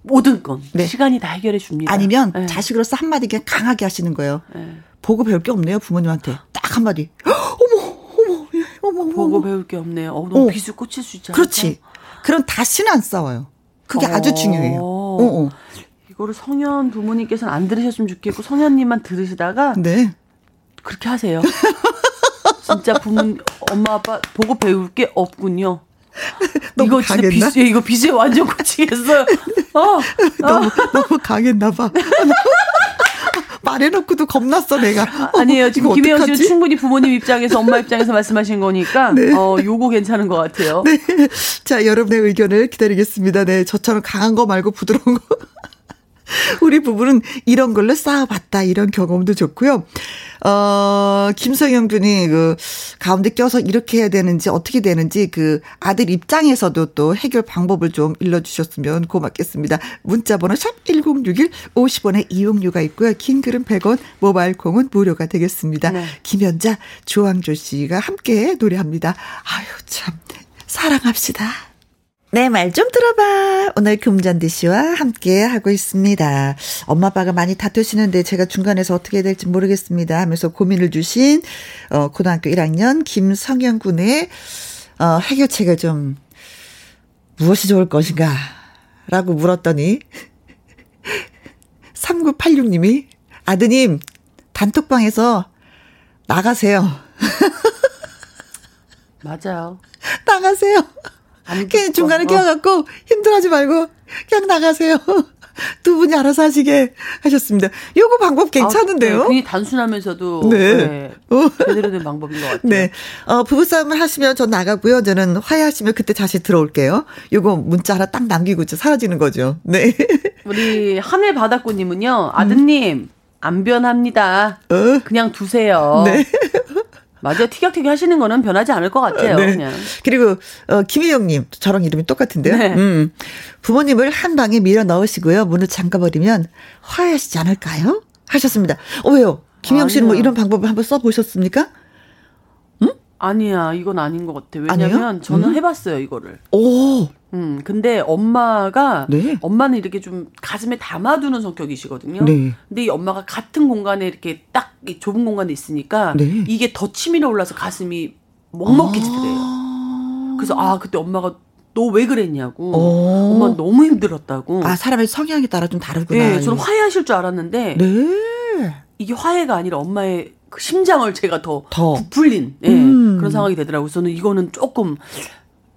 모든 건 네. 시간이 다 해결해 줍니다. 아니면 네. 자식으로서 한마디 그냥 강하게 하시는 거예요. 네. 보고 배울 게 없네요, 부모님한테. 딱 한마디. 어머, 어머, 예, 어머, 어머. 보고 어머. 배울 게 없네요. 어, 너무 어. 비수 꽂힐 수 있잖아요. 그렇지. 그럼 다시는 안 싸워요. 그게 아주 어. 중요해요. 어, 어. 이거를 성현 부모님께서는 안 들으셨으면 좋겠고 성현님만 들으시다가 네. 그렇게 하세요. 진짜 부모 엄마 아빠 보고 배울 게 없군요. 너무 이거 진짜 강했나? 비수에 이거 비수에 완전 꽂히겠어요. 어, 너무, 너무 강했나봐. 말해놓고도 겁났어, 내가. 어, 아니에요. 지금 이거 김혜영 씨는? 충분히 부모님 입장에서 엄마 입장에서 말씀하신 거니까 네. 어 요거 괜찮은 것 같아요. 네. 자, 여러분의 의견을 기다리겠습니다. 네, 저처럼 강한 거 말고 부드러운 거. 우리 부부는 이런 걸로 싸워봤다. 이런 경험도 좋고요. 어, 김성영 군이 그 가운데 껴서 이렇게 해야 되는지 어떻게 되는지 그 아들 입장에서도 또 해결 방법을 좀 일러주셨으면 고맙겠습니다. 문자번호 샵 1061 50원의 이용료가 있고요. 긴 글은 100원, 모바일 콩은 무료가 되겠습니다. 네. 김연자, 조항조 씨가 함께 노래합니다. 아유, 참. 사랑합시다. 네, 말좀 들어봐. 오늘 금잔디 씨와 함께 하고 있습니다. 엄마 아빠가 많이 다투시는데 제가 중간에서 어떻게 해야 될지 모르겠습니다 하면서 고민을 주신 어 고등학교 1학년 김성현 군의 어 해결책을 좀 무엇이 좋을 것인가 라고 물었더니 3986님이 아드님 단톡방에서 나가세요. 맞아요. 나가세요. 듣고. 중간에 어. 끼어갖고 힘들어하지 말고 그냥 나가세요. 두 분이 알아서 하시게 하셨습니다. 요거 방법 괜찮은데요? 아, 네, 굉장히 단순하면서도 네. 네. 어. 제대로 된 방법인 것 같아요. 네. 어, 부부싸움을 하시면 전 나가고요. 저는 화해하시면 그때 다시 들어올게요. 요거 문자 하나 딱 남기고 사라지는 거죠. 네. 우리 하늘 바다꽃님은요, 아드님 안 변합니다. 음. 어. 그냥 두세요. 네. 맞아요. 티격태격 하시는 거는 변하지 않을 것 같아요. 네. 그냥. 그리고 어 김희영님 저랑 이름이 똑같은데요. 네. 음. 부모님을 한 방에 밀어 넣으시고요. 문을 잠가버리면 화해하시지 않을까요? 하셨습니다. 어 왜요? 김희영 씨는 뭐. 이런 방법을 한번 써보셨습니까? 아니야, 이건 아닌 것 같아. 왜냐면 저는 음? 해봤어요, 이거를. 오, 음, 근데 엄마가, 네. 엄마는 이렇게 좀 가슴에 담아두는 성격이시거든요. 네. 근데 이 엄마가 같은 공간에 이렇게 딱이 좁은 공간에 있으니까 네. 이게 더 치밀어 올라서 가슴이 먹먹해지더래요. 아. 그래서 아, 그때 엄마가 너 왜 그랬냐고. 어. 엄마 너무 힘들었다고. 아 사람의 성향에 따라 좀 다르구나. 예, 저는 화해하실 줄 알았는데 네. 이게 화해가 아니라 엄마의 그 심장을 제가 더, 더. 부풀린 예, 음. 그런 상황이 되더라고요. 저는 이거는 조금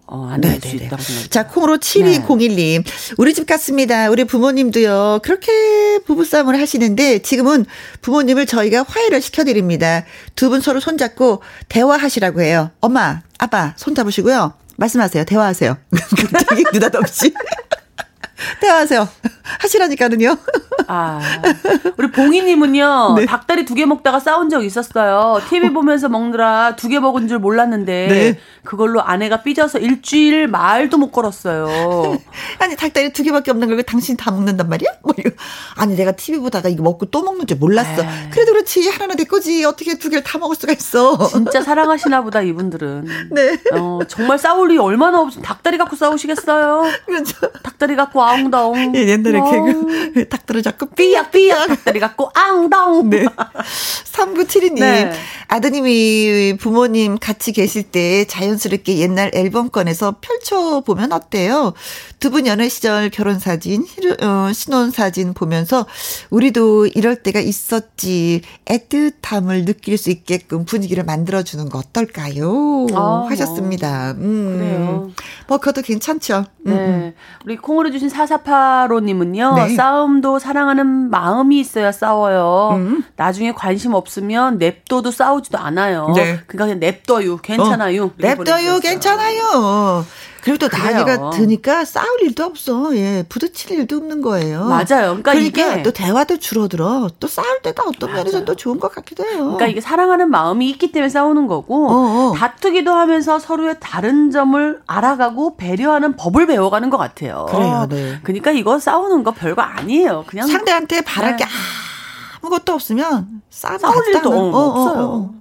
어, 안될수 네네네. 있다고 생각해요. 자, 콩으로 7201님. 우리 집 같습니다. 우리 부모님도요. 그렇게 부부싸움을 하시는데 지금은 부모님을 저희가 화해를 시켜드립니다. 두 분 서로 손잡고 대화하시라고 해요. 엄마, 아빠 손잡으시고요. 말씀하세요. 대화하세요. 갑자기 느닷없이. 대화하세요. 하시라니까는요. 아, 우리 봉이님은요, 네. 닭다리 두 개 먹다가 싸운 적 있었어요. TV 보면서 먹느라 두 개 먹은 줄 몰랐는데, 네. 그걸로 아내가 삐져서 일주일 말도 못 걸었어요. 아니 닭다리 두 개밖에 없는 걸 왜 당신 다 먹는단 말이야? 뭐 이거. 아니 내가 TV 보다가 이거 먹고 또 먹는 줄 몰랐어. 에이. 그래도 그렇지 하나는 내 거지 어떻게 두 개를 다 먹을 수가 있어? 진짜 사랑하시나 보다, 이분들은. 네. 어, 정말 싸울 일이 얼마나 없, 닭다리 갖고 싸우시겠어요? 그렇죠. 닭다리 갖고 아 웅다웅. 예, 옛날에. 개그 닭다리 잡고 삐약삐약. 닭다리 갖고 앙다웅. 네. 3972님, 네. 아드님이 부모님 같이 계실 때 자연스럽게 옛날 앨범 꺼내서 펼쳐보면 어때요? 두 분 연애 시절 결혼 사진, 어, 신혼 사진 보면서 우리도 이럴 때가 있었지, 애틋함을 느낄 수 있게끔 분위기를 만들어주는 거 어떨까요? 아, 하셨습니다. 음. 그래요. 뭐, 그것도 괜찮죠. 음, 음. 네. 우리 콩으로 주신 4485님은요, 네. 싸움도 사랑하는 마음이 있어야 싸워요. 음. 나중에 관심 없으면 냅둬도 싸우지도 않아요. 네. 그러니까 그냥 냅둬요. 괜찮아요. 어, 냅둬요, 보내주셨어요. 괜찮아요. 그리고 또. 나이가 드니까 싸울 일도 없어. 예, 부딪힐 일도 없는 거예요. 맞아요. 그러니까 이게- 또 대화도 줄어들어. 또 싸울 때도 어떤 맞아요. 면에서 또 좋은 것 같기도 해요. 그러니까 이게 사랑하는 마음이 있기 때문에 싸우는 거고 어, 어. 다투기도 하면서 서로의 다른 점을 알아가고 배려하는 법을 배워가는 것 같아요. 그래요, 네. 그러니까 이거 싸우는 거 별거 아니에요. 그냥 상대한테 바랄 네. 게 아무것도 없으면 싸울 일도 맞다는- 없어요.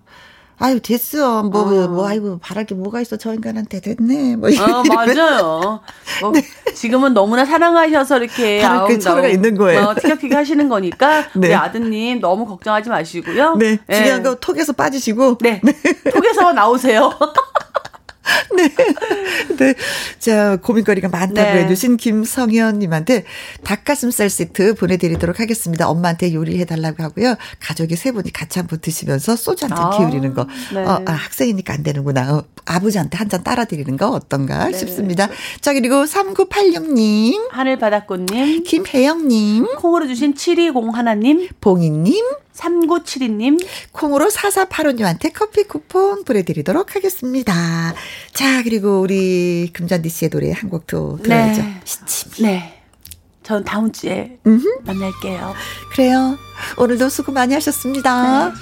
아유 됐어 뭐 어. 뭐 아이고 바랄 게 뭐가 있어 저 인간한테 됐네 뭐 아, 이러면 맞아요. 뭐 지금은 너무나 사랑하셔서 이렇게 게 아웅다웅, 서로가 있는 거예요. 어, 티격태격 하시는 거니까 네. 우리 아드님 너무 걱정하지 마시고요. 네 예. 중요한 거 톡에서 빠지시고 네. 톡에서 나오세요. 네. 자, 고민거리가 많다고 네. 해주신 김성현님한테 닭가슴살 세트 보내드리도록 하겠습니다. 엄마한테 요리해달라고 하고요. 가족이 세 분이 같이 한번 드시면서 소주 한잔 아, 기울이는 거. 네. 어, 아, 학생이니까 안 되는구나. 어, 아버지한테 한 잔 따라드리는 거 어떤가 네. 싶습니다. 자, 그리고 3986님, 하늘바닷꽃님, 김혜영님, 콩으로 주신 720 하나님, 봉희님, 3972님. 콩으로 4485님한테 커피 쿠폰 보내드리도록 하겠습니다. 자, 그리고 우리 금잔디 씨의 노래 한 곡 더 들어야죠. 네. 시침이. 네. 전 다음 주에 만날게요. 그래요. 오늘도 수고 많이 하셨습니다. 네.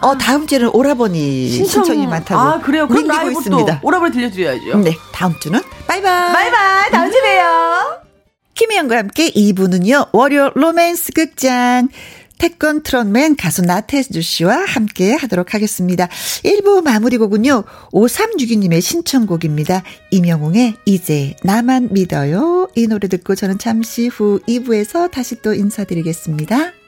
어, 다음 주에는 오라버니 신청, 이 많다고. 아, 그래요? 그럼 라이브 있습니다. 또 오라버니 들려드려야죠. 네, 다음 주는 바이바이. 바이바이. 다음 주에 봬요. 김혜영과 함께 2부는요, 월요 로맨스 극장. 태권 트롯맨 가수 나태주 씨와 함께 하도록 하겠습니다. 1부 마무리 곡은요, 5362님의 신청곡입니다. 임영웅의 이제 나만 믿어요. 이 노래 듣고 저는 잠시 후 2부에서 다시 또 인사드리겠습니다.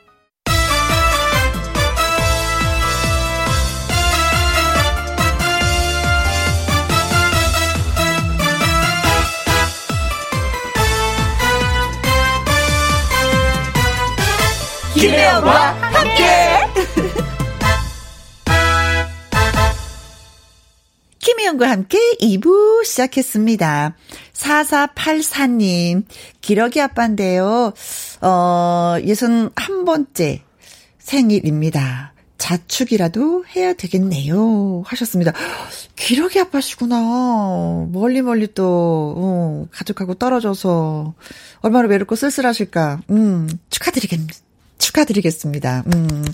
김혜영과 함께. 김혜영과 함께 2부 시작했습니다. 4484님, 기러기 아빠인데요. 어, 예순 한 번째 생일입니다. 자축이라도 해야 되겠네요. 하셨습니다. 기러기 아빠시구나. 멀리 멀리 또, 어, 가족하고 떨어져서 얼마나 외롭고 쓸쓸하실까. 음, 축하드리겠습니다. 축하드리겠습니다. 음.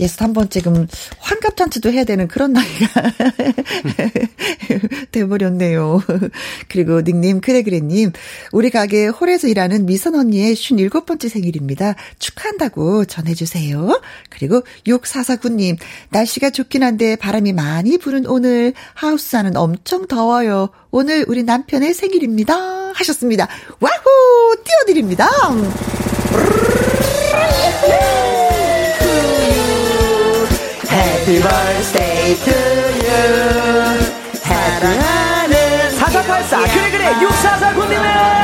예순한 번째 금 환갑잔치도 해야 되는 그런 나이가 돼버렸네요. 그리고 닉네임 그래그래님 우리 가게 홀에서 일하는 미선 언니의 57번째 생일입니다. 축하한다고 전해주세요. 그리고 6449님 날씨가 좋긴 한데 바람이 많이 부는 오늘 하우스 안은 엄청 더워요. 오늘 우리 남편의 생일입니다. 하셨습니다. 와후 띄워드립니다. Happy birthday to you. 사랑하는 4484 그래 그래 6449님의 생일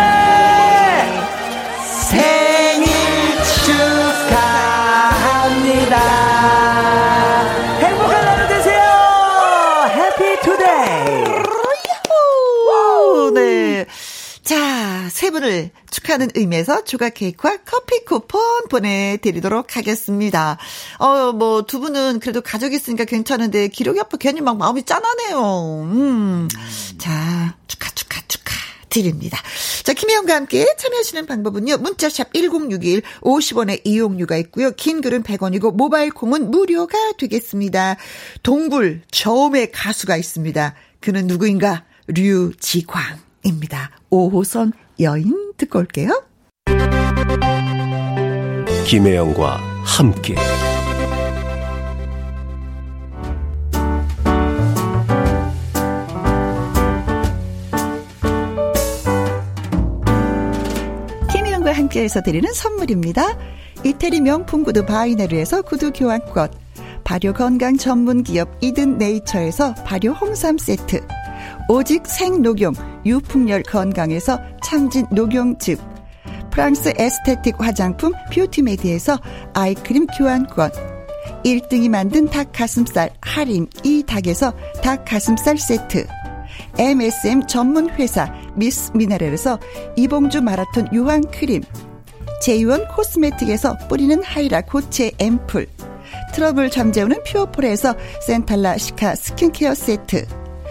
세 분을 축하하는 의미에서 조각 케이크와 커피 쿠폰 보내드리도록 하겠습니다. 어, 뭐, 두 분은 그래도 가족이 있으니까 괜찮은데, 기록이 아빠 괜히 막 마음이 짠하네요. 음. 자, 축하, 축하, 축하. 드립니다. 자, 김혜영과 함께 참여하시는 방법은요. 문자샵 1061 50원의 이용료가 있고요. 긴 글은 100원이고 모바일 콩은 무료가 되겠습니다. 동굴 저음의 가수가 있습니다. 그는 누구인가? 류지광입니다. 5호선 여인 듣고 올게요. 김혜영과 함께 김희영과 함께해서 드리는 선물입니다. 이태리 명품 구두 바이네르에서 구두 교환권, 발효 건강 전문 기업 이든 네이처에서 발효 홍삼 세트, 오직 생녹용 유풍열 건강에서 참진 녹용즙, 프랑스 에스테틱 화장품 뷰티메디에서 아이크림 교환권, 1등이 만든 닭 가슴살 할인 이 닭에서 닭 가슴살 세트, MSM 전문 회사 미스 미네랄에서 이봉주 마라톤 유황 크림, 제이원 코스메틱에서 뿌리는 하이라 고체 앰플, 트러블 잠재우는 퓨어폴에서 센텔라 시카 스킨케어 세트,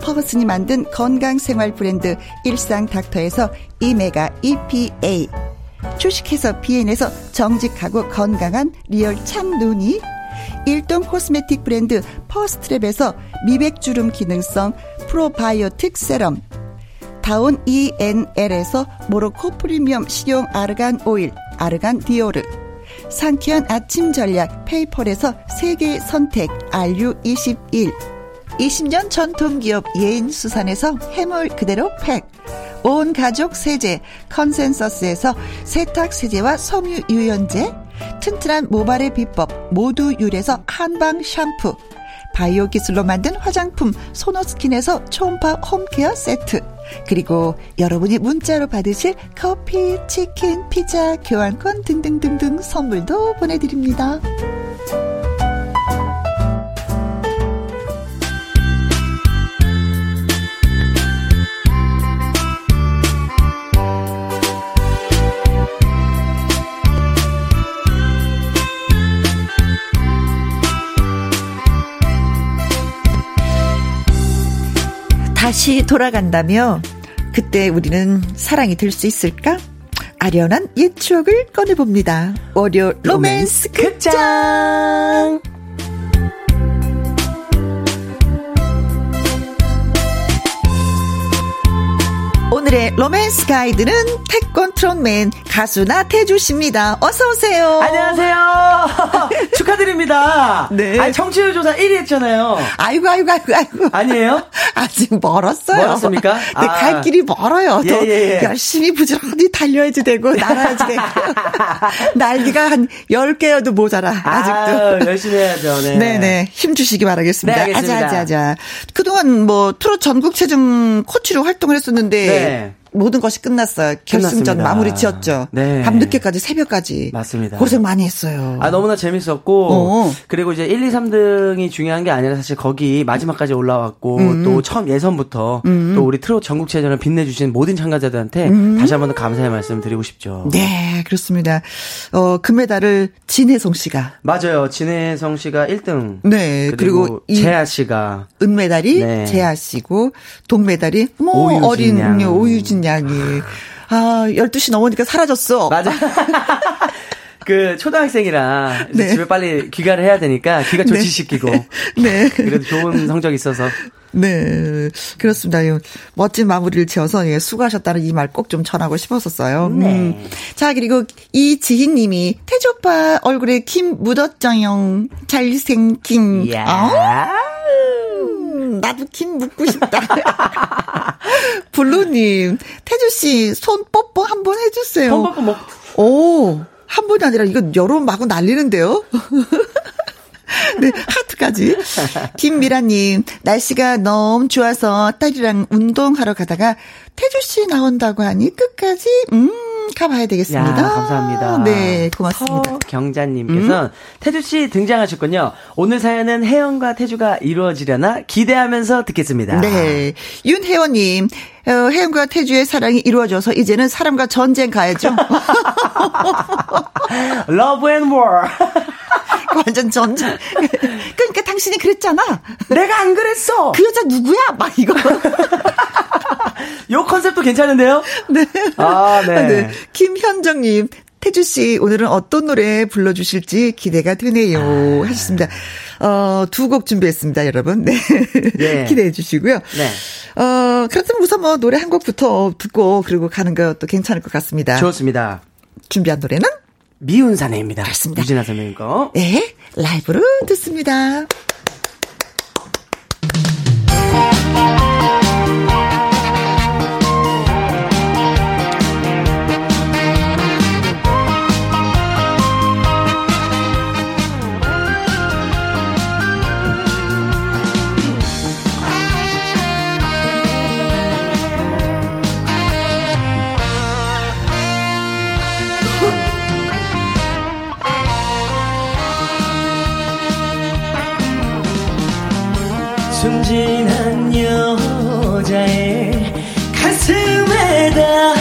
퍼거슨이 만든 건강생활 브랜드 일상닥터에서 오메가 EPA, 주식회사 비엔에서 정직하고 건강한 리얼 참눈이, 일동 코스메틱 브랜드 퍼스트랩에서 미백주름 기능성 프로바이오틱 세럼, 다운 ENL에서 모로코 프리미엄 식용 아르간 오일, 아르간 디오르, 상쾌한 아침 전략 페이펄에서 세계 선택 RU21, 20년 전통기업 예인수산에서 해물 그대로 팩, 온 가족 세제 컨센서스에서 세탁 세제와 섬유 유연제, 튼튼한 모발의 비법 모두 유래서 한방 샴푸. 바이오 기술로 만든 화장품 소노스킨에서 초음파 홈케어 세트. 그리고 여러분이 문자로 받으실 커피, 치킨, 피자, 교환권 등등등등 선물도 보내드립니다. 다시 돌아간다며 그때 우리는 사랑이 될 수 있을까? 아련한 옛 추억을 꺼내봅니다. 월요 로맨스 극장! 오늘의 로맨스 가이드는 태권 트롯맨 가수 나태주 씨입니다. 어서 오세요. 안녕하세요. 축하드립니다. 네. 아니, 청취율 조사 1위 했잖아요. 아이고 아이고 아이고 아이고. 아니에요? 아직 멀었어요. 멀었습니까? 네, 아. 갈 길이 멀어요. 더 예, 예, 예. 열심히 부지런히 달려야지 되고 날아야지 되고 날개가 한 10개여도 모자라 아직도. 아유, 열심히 해야죠. 네. 네네. 힘 주시기 바라겠습니다. 네. 아자, 아자, 아자. 그동안 뭐, 트롯 전국체전 코치로 활동을 했었는데, 네. Yeah. 모든 것이 끝났어요. 결승전 끝났습니다. 마무리 지었죠. 네. 밤늦게까지, 새벽까지. 맞습니다. 고생 많이 했어요. 아, 너무나 재밌었고, 어. 그리고 이제 1, 2, 3등이 중요한 게 아니라 사실 거기 마지막까지 올라왔고, 음, 또 처음 예선부터 또 우리 트롯 전국체전을 빛내주신 모든 참가자들한테 다시 한 번 더 감사의 말씀 드리고 싶죠. 음. 네, 그렇습니다. 어, 금메달을 진혜성 씨가. 맞아요. 진혜성 씨가 1등. 네, 그리고, 그리고 이 재하 씨가. 은메달이 네. 재하 씨고, 동메달이 뭐, 어린 양. 오유진 양이. 아, 12시 넘으니까 사라졌어. 맞아. 그 초등학생이라 네. 집에 빨리 귀가를 해야 되니까 귀가 네. 조치시키고 네. 그래도 좋은 성적 있어서 네, 그렇습니다. 이 멋진 마무리를 지어서 예, 수고하셨다는 이 말 꼭 좀 전하고 싶었었어요. 네. 음. 자, 그리고 이 지희 님이 태조빠 얼굴에 김 묻었정용 잘생긴. 이야. 아우, 나도 김 묻고 싶다. 블루님, 태주씨, 손 뽀뽀 한 번 해주세요. pom뽀뽀 먹 오, 한 번이 아니라 이거 여러 마구 날리는데요? 네, 하트까지. 김미라님, 날씨가 너무 좋아서 딸이랑 운동하러 가다가 태주씨 나온다고 하니 끝까지, 음, 가봐야 되겠습니다. 야, 감사합니다. 네, 고맙습니다. 경자님께서 태주 씨 등장하셨군요. 오늘 사연은 혜영과 태주가 이루어지려나 기대하면서 듣겠습니다. 네. 윤혜원님, 어, 혜영과 태주의 사랑이 이루어져서 이제는 사람과 전쟁 가야죠. Love and War. 완전 전쟁. 그러니까 당신이 그랬잖아. 내가 안 그랬어. 그 여자 누구야? 막 이거. 요 컨셉도 괜찮은데요? 네. 아, 네. 김현정님, 태주 씨 오늘은 어떤 노래 불러주실지 기대가 되네요. 하셨습니다. 어, 두 곡 준비했습니다, 여러분. 네. 네. 기대해 주시고요. 네. 어, 그렇다면 우선 뭐 노래 한 곡부터 듣고 그리고 가는 것도 괜찮을 것 같습니다. 좋습니다. 준비한 노래는? 미운 사내입니다. 그렇습니다. 유진아 선배님 거. 네. 라이브로 듣습니다. 가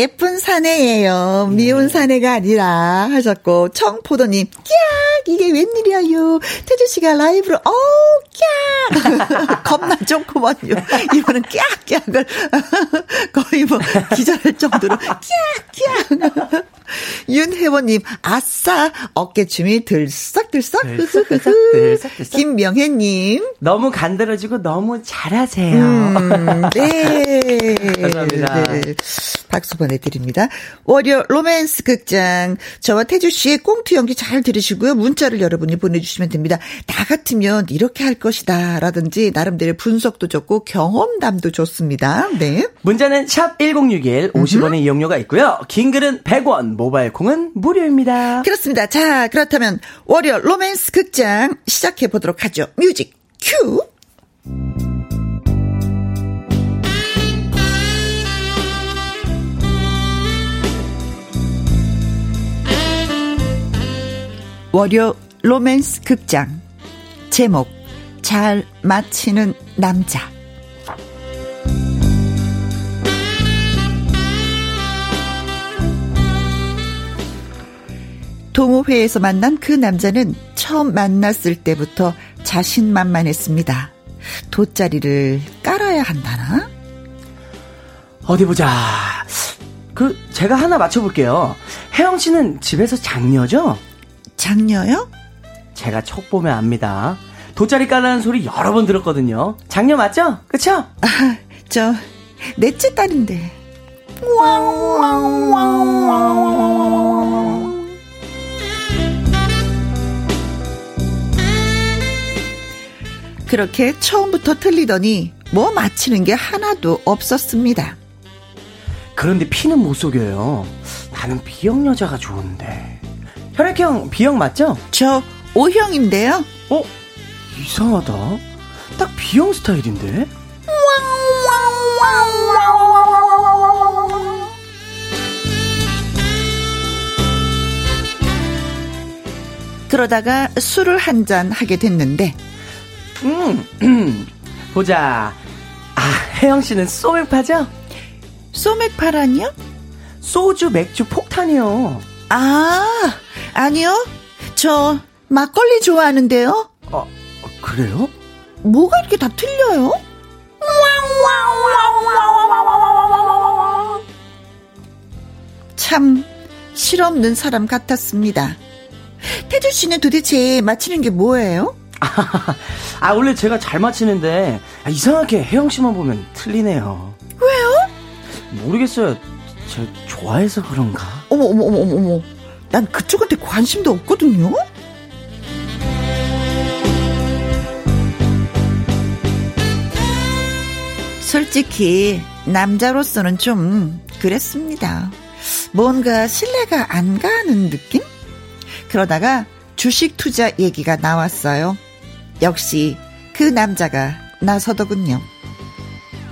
예쁜 사내예요. 미운 사내가 아니라 하셨고, 청포도님, 깍! 이게 웬일이야요. 태주 씨가 라이브로, 어우, 깍! 겁나 좋구먼요. 이번엔 깍깍을 거의 뭐 기절할 정도로 깍깍! 윤혜원님, 아싸! 어깨춤이 들썩들썩. 들썩들썩, 들썩들썩. 김명혜님, 너무 간드러지고 너무 잘하세요. 음, 네. 감사합니다. 네. 박수 보내드립니다. 월요 로맨스 극장. 저와 태주 씨의 꽁트 연기 잘 들으시고요. 문자를 여러분이 보내주시면 됩니다. 나 같으면 이렇게 할 것이다. 라든지, 나름대로 분석도 좋고, 경험담도 좋습니다. 네. 문자는 샵 1061, 50원의 이용료가 있고요. 긴 글은 100원, 모바일 콩은 무료입니다. 그렇습니다. 자, 그렇다면, 월요 로맨스 극장 시작해 보도록 하죠. music, 큐! 월요 로맨스 극장 제목 잘 마치는 남자 동호회에서 만난 그 남자는 처음 만났을 때부터 자신만만했습니다. 돗자리를 깔아야 한다나? 어디 보자. 그, 제가 하나 맞춰볼게요. 혜영 씨는 집에서 장녀죠? 장녀요? 제가 촉 보면 압니다. 돗자리 깔라는 소리 여러 번 들었거든요. 장녀 맞죠? 그쵸? 아, 저 넷째 딸인데. 그렇게 처음부터 틀리더니 뭐 맞히는 게 하나도 없었습니다. 그런데 피는 못 속여요. 나는 B형 여자가 좋은데. 혈액형 B형 맞죠? 저 O형인데요. 어? 이상하다. 딱 B형 스타일인데? 그러다가 술을 한 잔 하게 됐는데 음, 보자. 아, 혜영 씨는 소맥파죠? 소맥파라니요? 소주, 맥주, 폭탄이요. 아, 아니요. 저 막걸리 좋아하는데요. 어, 그래요? 뭐가 이렇게 다 틀려요? 참 실없는 사람 같았습니다. 태주 씨는 도대체 맞히는 게 뭐예요? 아, 원래 제가 잘 맞히는데, 아, 이상하게 혜영 씨만 보면 틀리네요. 왜요? 모르겠어요. 저 좋아해서 그런가? 어머, 어머, 어머, 어머. 난 그쪽한테 관심도 없거든요? 솔직히, 남자로서는 좀, 그랬습니다. 뭔가 신뢰가 안 가는 느낌? 그러다가 주식 투자 얘기가 나왔어요. 역시 그 남자가 나서더군요.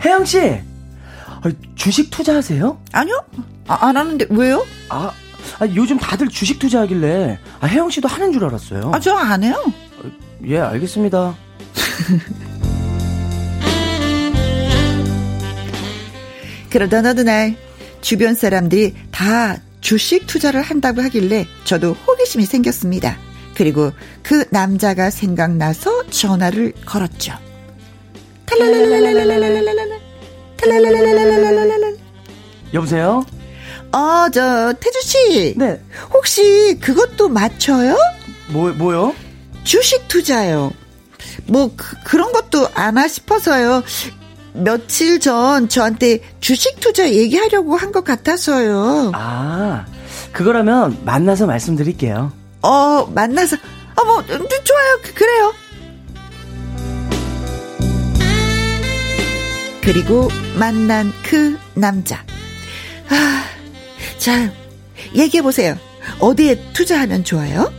혜영 씨! 아, 주식 투자하세요? 아니요? 아, 안 하는데 왜요? 아, 아, 요즘 다들 주식 투자하길래, 아, 혜영 씨도 하는 줄 알았어요. 아, 저 안 해요. 예, 알겠습니다. 그러던 어느 날 주변 사람들이 다 주식 투자를 한다고 하길래 저도 호기심이 생겼습니다. 그리고 그 남자가 생각나서 전화를 걸었죠. 여보세요? 어, 저, 태주씨. 네. 혹시 그것도 맞춰요? 뭐, 뭐요? 주식 투자요. 뭐, 그, 런 것도 아나 싶어서요. 며칠 전 저한테 주식 투자 얘기하려고 한 것 같아서요. 아, 그거라면 만나서 말씀드릴게요. 어, 만나서, 어, 뭐, 음, 좋아요. 그- 그래요. 그리고 만난 그 남자. 아, 자, 얘기해 보세요. 어디에 투자하면 좋아요?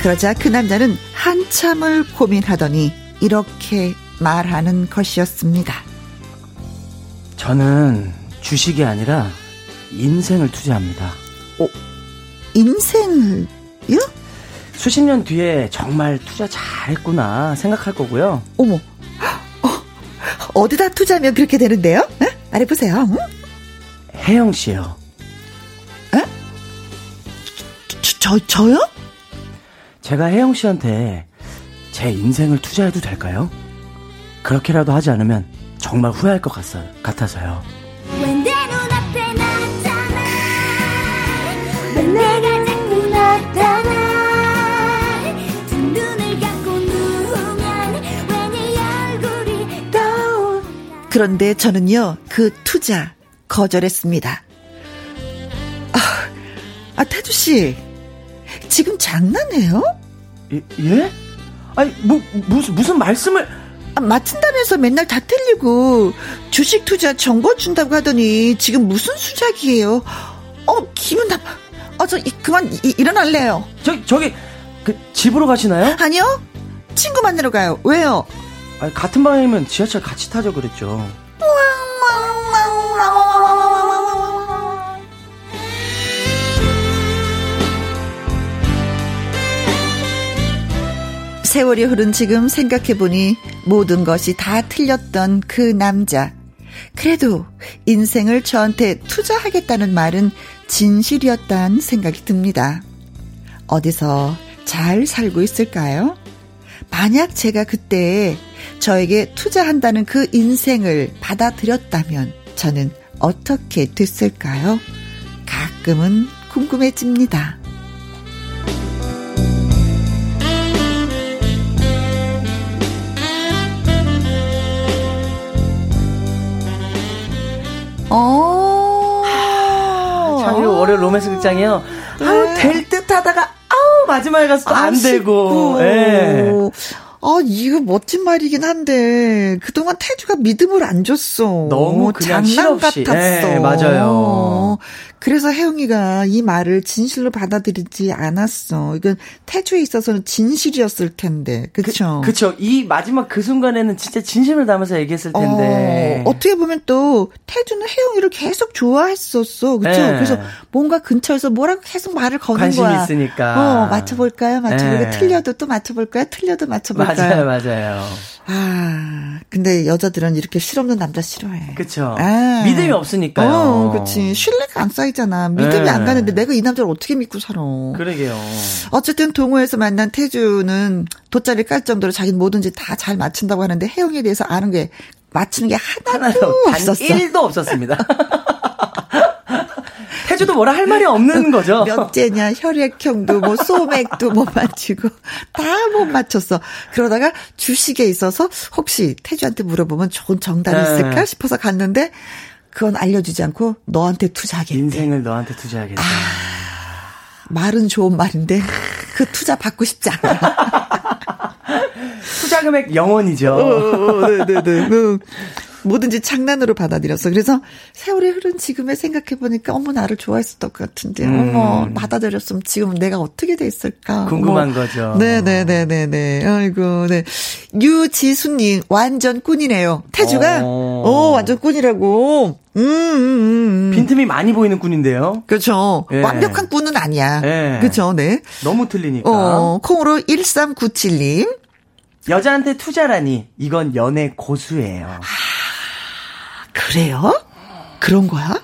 그러자 그 남자는 한참을 고민하더니 이렇게 말하는 것이었습니다. 저는 주식이 아니라 인생을 투자합니다. 인생을요? 수십 년 뒤에 정말 투자 잘했구나 생각할 거고요. 어머, 어, 어디다 투자하면 그렇게 되는데요? 에? 말해보세요. 응? 혜영 씨요. 저, 저, 저요? 제가 혜영 씨한테 제 인생을 투자해도 될까요? 그렇게라도 하지 않으면 정말 후회할 것. 같아서요. 그런데 저는요, 그 투자 거절했습니다. 아, 아 태주씨, 지금 장난해요? 예? 예? 아니 뭐 무슨 무슨 말씀을 아, 맞춘다면서 맨날 다 틀리고 주식 투자 정보 준다고 하더니 지금 무슨 수작이에요? 어 기분 나빠. 어 저 그만 이- 일어날래요. 저기 저기 그 집으로 가시나요? 아니요. 친구 만나러 가요. 왜요? 아니, 같은 방향이면 지하철 같이 타죠 그랬죠. 세월이 흐른 지금 생각해보니 모든 것이 다 틀렸던 그 남자. 그래도 인생을 저한테 투자하겠다는 말은 진실이었다는 생각이 듭니다. 어디서 잘 살고 있을까요? 만약 제가 그때 저에게 투자한다는 그 인생을 받아들였다면 저는 어떻게 됐을까요? 가끔은 궁금해집니다. 어. 창의 월요 로맨스 극장이요. 아우 될 듯하다가 아우 마지막에 가서 또 안 되고. 예. 아, 이거 멋진 말이긴 한데, 그동안 태주가 믿음을 안 줬어. 너무 그냥 장난 실없이. 같았어. 예, 맞아요. 그래서 혜영이가 이 말을 진실로 받아들이지 않았어. 이건 태주에 있어서는 진실이었을 텐데. 그쵸? 그쵸. 이 마지막 그 순간에는 진짜 진심을 담아서 얘기했을 텐데. 어, 어떻게 보면 또 태주는 혜영이를 계속 좋아했었어. 그쵸? 네. 그래서 뭔가 근처에서 뭐라고 계속 말을 거는 관심이 거야. 있으니까. 어, 맞춰볼까요? 맞춰볼까요? 네. 틀려도 또 맞춰볼까요? 틀려도 맞춰볼까요? 맞아요, 맞아요. 아, 근데 여자들은 이렇게 실없는 남자 싫어해. 그쵸. 아. 믿음이 없으니까요. 어, 그치. 신뢰가 안 쌓이잖아. 믿음이 네. 안 가는데 내가 이 남자를 어떻게 믿고 살아. 그러게요. 어쨌든 동호회에서 만난 태주는 돗자리 깔 정도로 자기는 뭐든지 다 잘 맞춘다고 하는데 혜영에 대해서 아는 게 맞추는 게 하나도, 하나도 단 없었어. 1도 없었습니다. 태주도 뭐라 할 말이 없는 거죠. 몇째냐, 혈액형도, 뭐, 소맥도 못 맞추고, 다 못 맞췄어. 그러다가 주식에 있어서 혹시 태주한테 물어보면 좋은 정답이 네. 있을까 싶어서 갔는데, 그건 알려주지 않고 너한테 투자하겠대. 인생을 너한테 투자하겠다. 말은 좋은 말인데, 그 투자 받고 싶지 않아. 투자 금액 영원이죠. 어, 네네네. 음. 뭐든지 장난으로 받아들였어. 그래서 세월이 흐른 지금에 생각해보니까 어머 나를 좋아했었던 것 같은데 어머 받아들였으면 지금 내가 어떻게 돼 있을까. 음. 궁금한 어머. 거죠. 네네네네네. 아이고 네. 유지수님 완전 꾼이네요. 태주가 어. 어 완전 꾼이라고. 음, 음, 음. 빈틈이 많이 보이는 꾼인데요. 그렇죠. 예. 완벽한 꾼은 아니야. 예. 그렇죠. 네. 너무 틀리니까. 어 콩으로 1397님. 여자한테 투자라니 이건 연애 고수예요. 그래요? 그런 거야?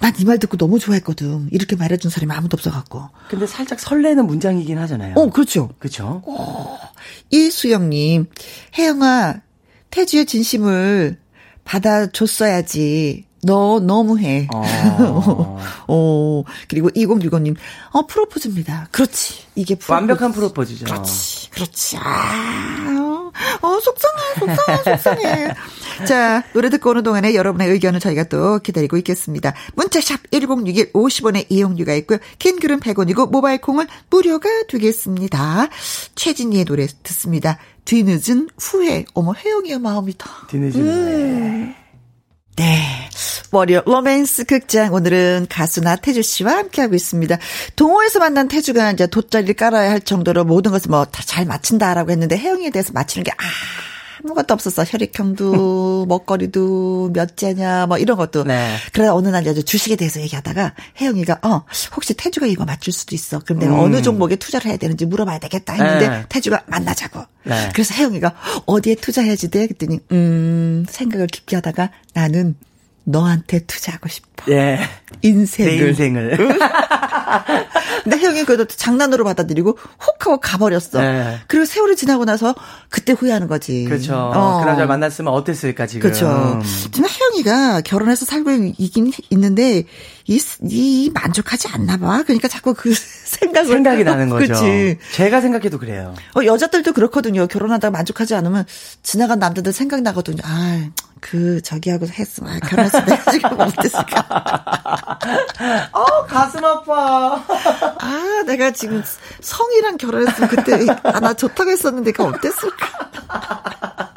난 이 말 듣고 너무 좋아했거든. 이렇게 말해준 사람이 아무도 없어갖고. 근데 살짝 설레는 문장이긴 하잖아요. 어, 그렇죠. 그쵸? 이수영님, 혜영아, 태주의 진심을 받아줬어야지. 너 너무해. 어. 어, 그리고 2065님, 어, 프로포즈입니다. 그렇지. 이게 프로포즈. 완벽한 프로포즈죠. 그렇지, 그렇지. 아, 어, 속상해, 속상해, 속상해. 자, 노래 듣고 오는 동안에 여러분의 의견을 저희가 또 기다리고 있겠습니다. 문자샵 1061 50원의 이용료가 있고요. 긴 글은 100원이고 모바일 콩은 무료가 되겠습니다. 최진희의 노래 듣습니다. 뒤늦은 후회. 어머, 혜영이의 마음이다. 뒤늦은 음. 네. 월요 로맨스 극장 오늘은 가수 나태주 씨와 함께하고 있습니다. 동호에서 만난 태주가 이제 돗자리를 깔아야 할 정도로 모든 것을 뭐 다 잘 맞춘다라고 했는데 혜영이에 대해서 맞추는 게 아 무것도 없었어. 혈액형도 먹거리도 몇 째냐 뭐 이런 것도. 네. 그러다 어느 날 이제 주식에 대해서 얘기하다가 혜영이가 어 혹시 태주가 이거 맞출 수도 있어. 그럼 내가 음. 어느 종목에 투자를 해야 되는지 물어봐야 되겠다 했는데 네. 태주가 만나자고. 네. 그래서 혜영이가 어디에 투자해야지 돼? 그랬더니 음 생각을 깊게 하다가 나는 너한테 투자하고 싶어. 예. 인생을. 내 인생을. 근데 혜영이 그래도 장난으로 받아들이고 혹 하고 가버렸어. 네. 그리고 세월이 지나고 나서 그때 후회하는 거지. 그렇죠. 어. 그나저나 만났으면 어땠을까 지금. 그렇죠. 지금 혜영이가 결혼해서 살고 있긴 있는데 이, 이 만족하지 않나 봐. 그러니까 자꾸 그 생각을 생각이 나는 거죠. 그렇지. 제가 생각해도 그래요. 어, 여자들도 그렇거든요. 결혼하다가 만족하지 않으면 지나간 남자들 생각나거든요. 아, 그 저기하고 했으면 아, 결혼했을 때 지금 못했을까. 어 가슴 아파. 아, 내가 지금 성이랑 결혼했으면 그때 아, 나 좋다고 했었는데 그 어땠을까.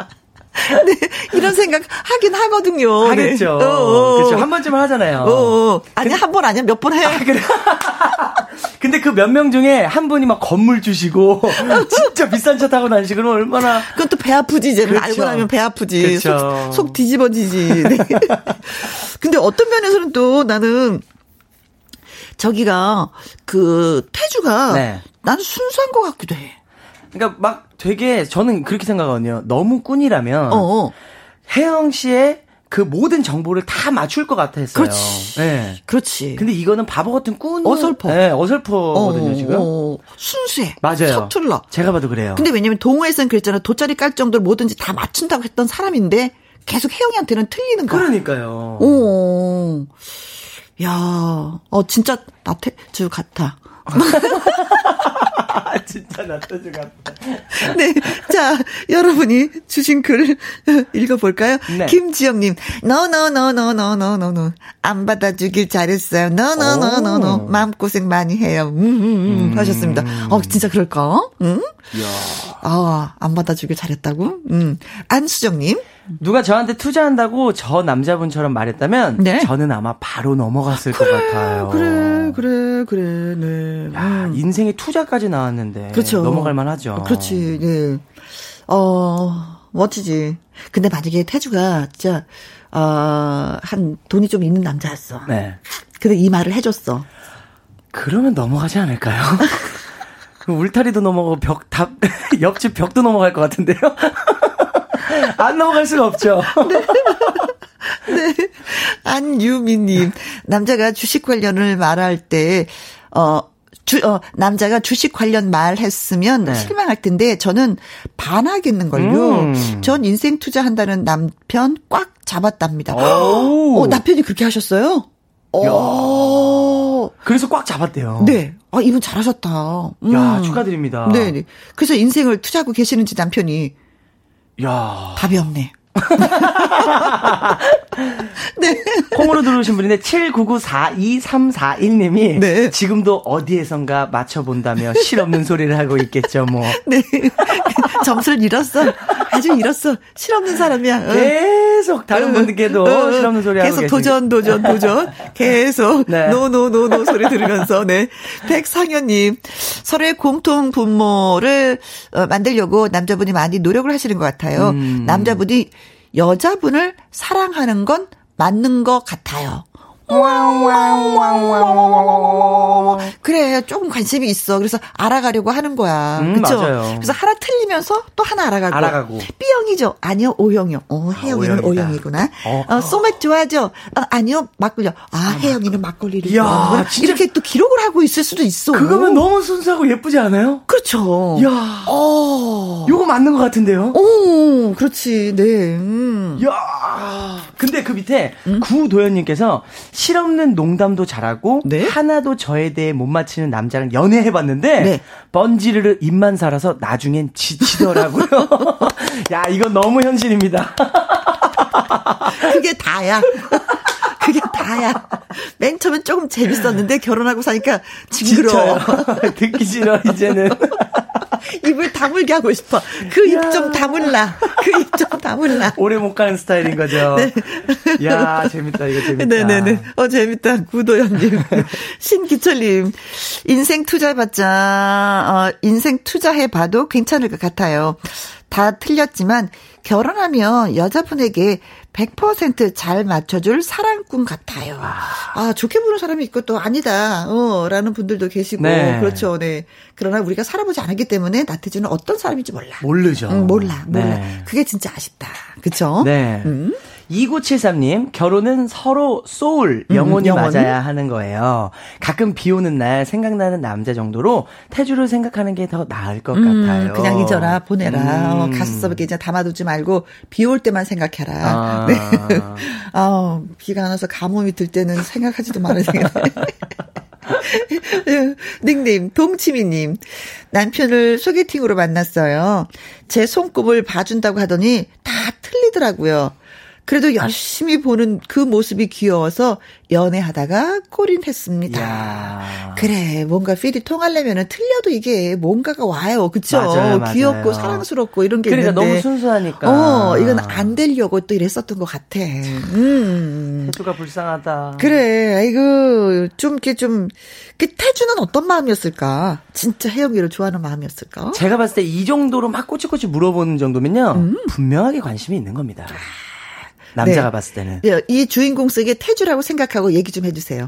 네, 이런 생각 하긴 하거든요. 네. 하겠죠. 어, 어. 그렇죠. 한 번쯤은 하잖아요. 어, 어. 아니, 한 번 아니야? 몇 번 해? 근데 그 몇 명 중에 한 분이 막 건물 주시고 진짜 비싼 차 타고 다니시 그러면 얼마나 그건 또 배 아프지, 이제. 그렇죠. 알고 나면 배 아프지. 그렇죠. 속, 속 뒤집어지지. 네. 근데 어떤 면에서는 또 나는 저기가 그 태주가 네. 나는 순수한 것 같기도 해. 그러니까 막 되게 저는 그렇게 생각하거든요. 너무 꾼이라면 어, 어. 혜영 씨의 그 모든 정보를 다 맞출 것 같았어요. 그렇지. 네. 그렇지. 근데 이거는 바보 같은 꾼 어설퍼. 네, 어설퍼거든요 어, 지금. 어, 순수해. 맞아요. 서툴러. 제가 봐도 그래요. 근데 왜냐면 동호회에서는 그랬잖아. 돗자리 깔 정도로 뭐든지 다 맞춘다고 했던 사람인데 계속 혜영이한테는 틀리는 거야. 그러니까요. 오. 야, 어, 진짜 나태주 같아. 아, 진짜 나타주 같다. 네. 자, 여러분이 주신 글 읽어볼까요? 네. 김지영님, no, no, no, no, no, no, no, no. 안 받아주길 잘했어요. no, no, no, no, no. 오. 마음고생 많이 해요. 음, 음, 음, 하셨습니다. 어, 진짜 그럴까? 응? 아, 안 받아주길 잘했다고? 음. 안수정님, 누가 저한테 투자한다고 저 남자분처럼 말했다면 네. 저는 아마 바로 넘어갔을 것 같아요. 그래, 그래, 그래, 네. 야, 인생에 투자까지 나왔는데 그렇죠. 넘어갈 만하죠. 그렇지, 네. 어, 멋지지. 근데 만약에 태주가 진짜, 어, 한 돈이 좀 있는 남자였어. 네. 근데 이 말을 해줬어. 그러면 넘어가지 않을까요? 그 울타리도 넘어가고 벽, 다, 옆집 벽도 넘어갈 것 같은데요? 안 넘어갈 수가 없죠. 네. 안유미님, 남자가 주식 관련을 말할 때, 어, 주, 어, 남자가 주식 관련 말 했으면 네. 실망할 텐데, 저는 반하겠는걸요. 음. 전 인생 투자한다는 남편 꽉 잡았답니다. 오. 어, 남편이 그렇게 하셨어요? 오, 그래서 꽉 잡았대요. 네. 아, 이분 잘하셨다. 음. 야, 축하드립니다. 네, 네. 그래서 인생을 투자하고 계시는지 남편이 야. 답이 없네. 네. 콩으로 들어오신 분인데 7994341님이 네. 지금도 어디에선가 맞춰본다며 실없는 소리를 하고 있겠죠 뭐. 네. 점수를 잃었어. 아주 잃었어. 실없는 사람이야. 어. 계속 다른 분들께도 어. 실없는 소리 하고 계속. 도전, 도전, 도전. 계속 네. no no no no 소리 들으면서 네. 백상현님 서로의 공통 분모를 어, 만들려고 남자분이 많이 노력을 하시는 것 같아요. 음. 남자분이 여자분을 사랑하는 건 맞는 것 같아요. 그래 조금 관심이 있어 그래서 알아가려고 하는 거야 음, 그쵸 맞아요. 그래서 하나 틀리면서 또 하나 알아가고 알아가고. B형이죠 아니요 O형이요 어 혜영이는 O형이다. O형이구나 어. 어, 소맥 좋아하죠 어, 아니요 막걸리요 아 혜영이는 막걸리를. 진짜- 이렇게 또 기록을 하고 있을 수도 있어 그거면 너무 순수하고 예쁘지 않아요? 그렇죠 야. 어 요거 맞는 것 같은데요? 오, 그렇지, 네. 음. 야 근데 그 밑에 구도현님께서 실없는 농담도 잘하고 네? 하나도 저에 대해 못 맞히는 남자랑 연애해봤는데 네. 번지르르 입만 살아서 나중엔 지치더라고요. 야 이건 너무 현실입니다. 그게 다야. 그게 다야. 맨 처음엔 조금 재밌었는데 결혼하고 사니까 징그러워. 듣기 싫어 이제는. 입을 다물게 하고 싶어. 그 입 좀 다물라. 그 입 좀 다물라. 오래 못 가는 스타일인 거죠. 야 재밌다 이거 재밌다. 네네네. 어, 재밌다. 구도현님. 신기철님. 인생 투자해봤자, 어, 인생 투자해봐도 괜찮을 것 같아요. 다 틀렸지만, 결혼하면 여자분에게 100%잘 맞춰줄 사랑꾼 같아요. 아, 좋게 보는 사람이 있고 또 아니다, 어, 라는 분들도 계시고. 네. 그렇죠, 네. 그러나 우리가 살아보지 않았기 때문에 나태주는 어떤 사람인지 몰라. 모르죠. 응, 몰라, 몰라. 네. 그게 진짜 아쉽다. 그쵸? 네. 음. 2973님, 결혼은 서로 소울, 영혼이 영혼. 맞아야 하는 거예요. 가끔 비 오는 날 생각나는 남자 정도로 태주를 생각하는 게 더 나을 것 같아요. 음, 그냥 잊어라, 보내라. 음. 어, 가슴속에 이제 담아두지 말고, 비 올 때만 생각해라. 아. 네. 아, 비가 안 와서 가뭄이 들 때는 생각하지도 말아야 되겠네. 닉네임, 동치미님. 남편을 소개팅으로 만났어요. 제 손꼽을 봐준다고 하더니 다 틀리더라고요. 그래도 열심히 보는 그 모습이 귀여워서 연애하다가 꼴인했습니다. 이야. 그래, 뭔가 필이 통하려면은 틀려도 이게 뭔가가 와요. 그쵸? 맞아요, 맞아요. 귀엽고 사랑스럽고 이런 게 그러니까 있는데. 너무 순수하니까. 어, 이건 안 되려고 또 이랬었던 것 같아. 음. 태주가 불쌍하다. 그래, 아이고, 좀, 이렇게 좀, 그 태주는 어떤 마음이었을까? 진짜 혜영이를 좋아하는 마음이었을까? 제가 봤을 때 이 정도로 막 꼬치꼬치 물어보는 정도면요. 음. 분명하게 관심이 있는 겁니다. 남자가 네. 봤을 때는. 네, 이 주인공 속에 태주라고 생각하고 얘기 좀 해주세요.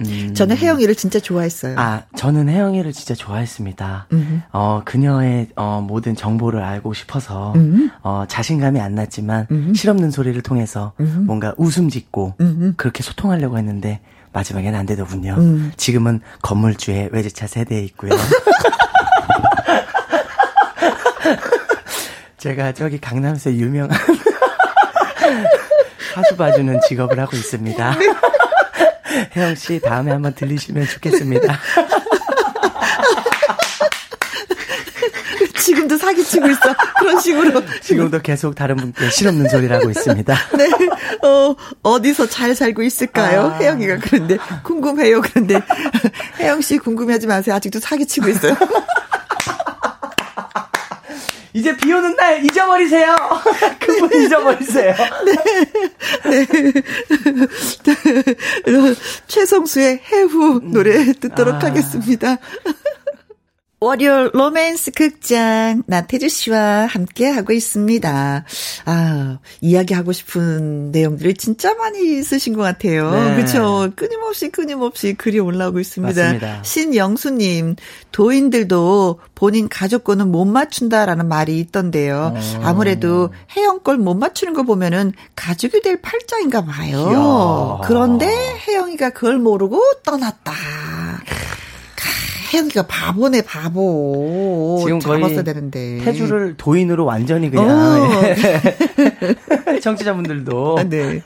음. 저는 혜영이를 진짜 좋아했어요. 아, 저는 혜영이를 진짜 좋아했습니다. 어, 그녀의 어, 모든 정보를 알고 싶어서 어, 자신감이 안 났지만 실없는 소리를 통해서 뭔가 웃음 짓고 그렇게 소통하려고 했는데 마지막엔 안 되더군요. 지금은 건물주의 외제차 세대에 있고요. 제가 저기 강남에서 유명한 사주 봐주는 직업을 하고 있습니다. 혜영 씨 다음에 한번 들리시면 좋겠습니다. 지금도 사기치고 있어. 그런 식으로. 지금도 계속 다른 분께 실없는 소리를 하고 있습니다. 네. 어, 어디서 잘 살고 있을까요? 아. 혜영이가 그런데 궁금해요. 그런데 혜영 씨 궁금해하지 마세요. 아직도 사기치고 있어요. 이제 비 오는 날 잊어버리세요. 그분 잊어버리세요. 최성수의 해후 노래 듣도록 아. 하겠습니다. 월요 로맨스 극장 나태주 씨와 함께 하고 있습니다. 아, 이야기하고 싶은 내용들을 진짜 많이 쓰신 것 같아요. 네. 그렇죠. 끊임없이 끊임없이 글이 올라오고 있습니다. 맞습니다. 신영수님, 도인들도 본인 가족권은 못 맞춘다라는 말이 있던데요. 어. 아무래도 혜영 걸 못 맞추는 거 보면은 가족이 될 팔자인가 봐요. 이야. 그런데 혜영이가 그걸 모르고 떠났다. 혜영이가 바보네, 바보. 지금 거의 잡았어야 되는데. 태주를 도인으로 완전히 그냥 어. 청취자분들도 아, 네.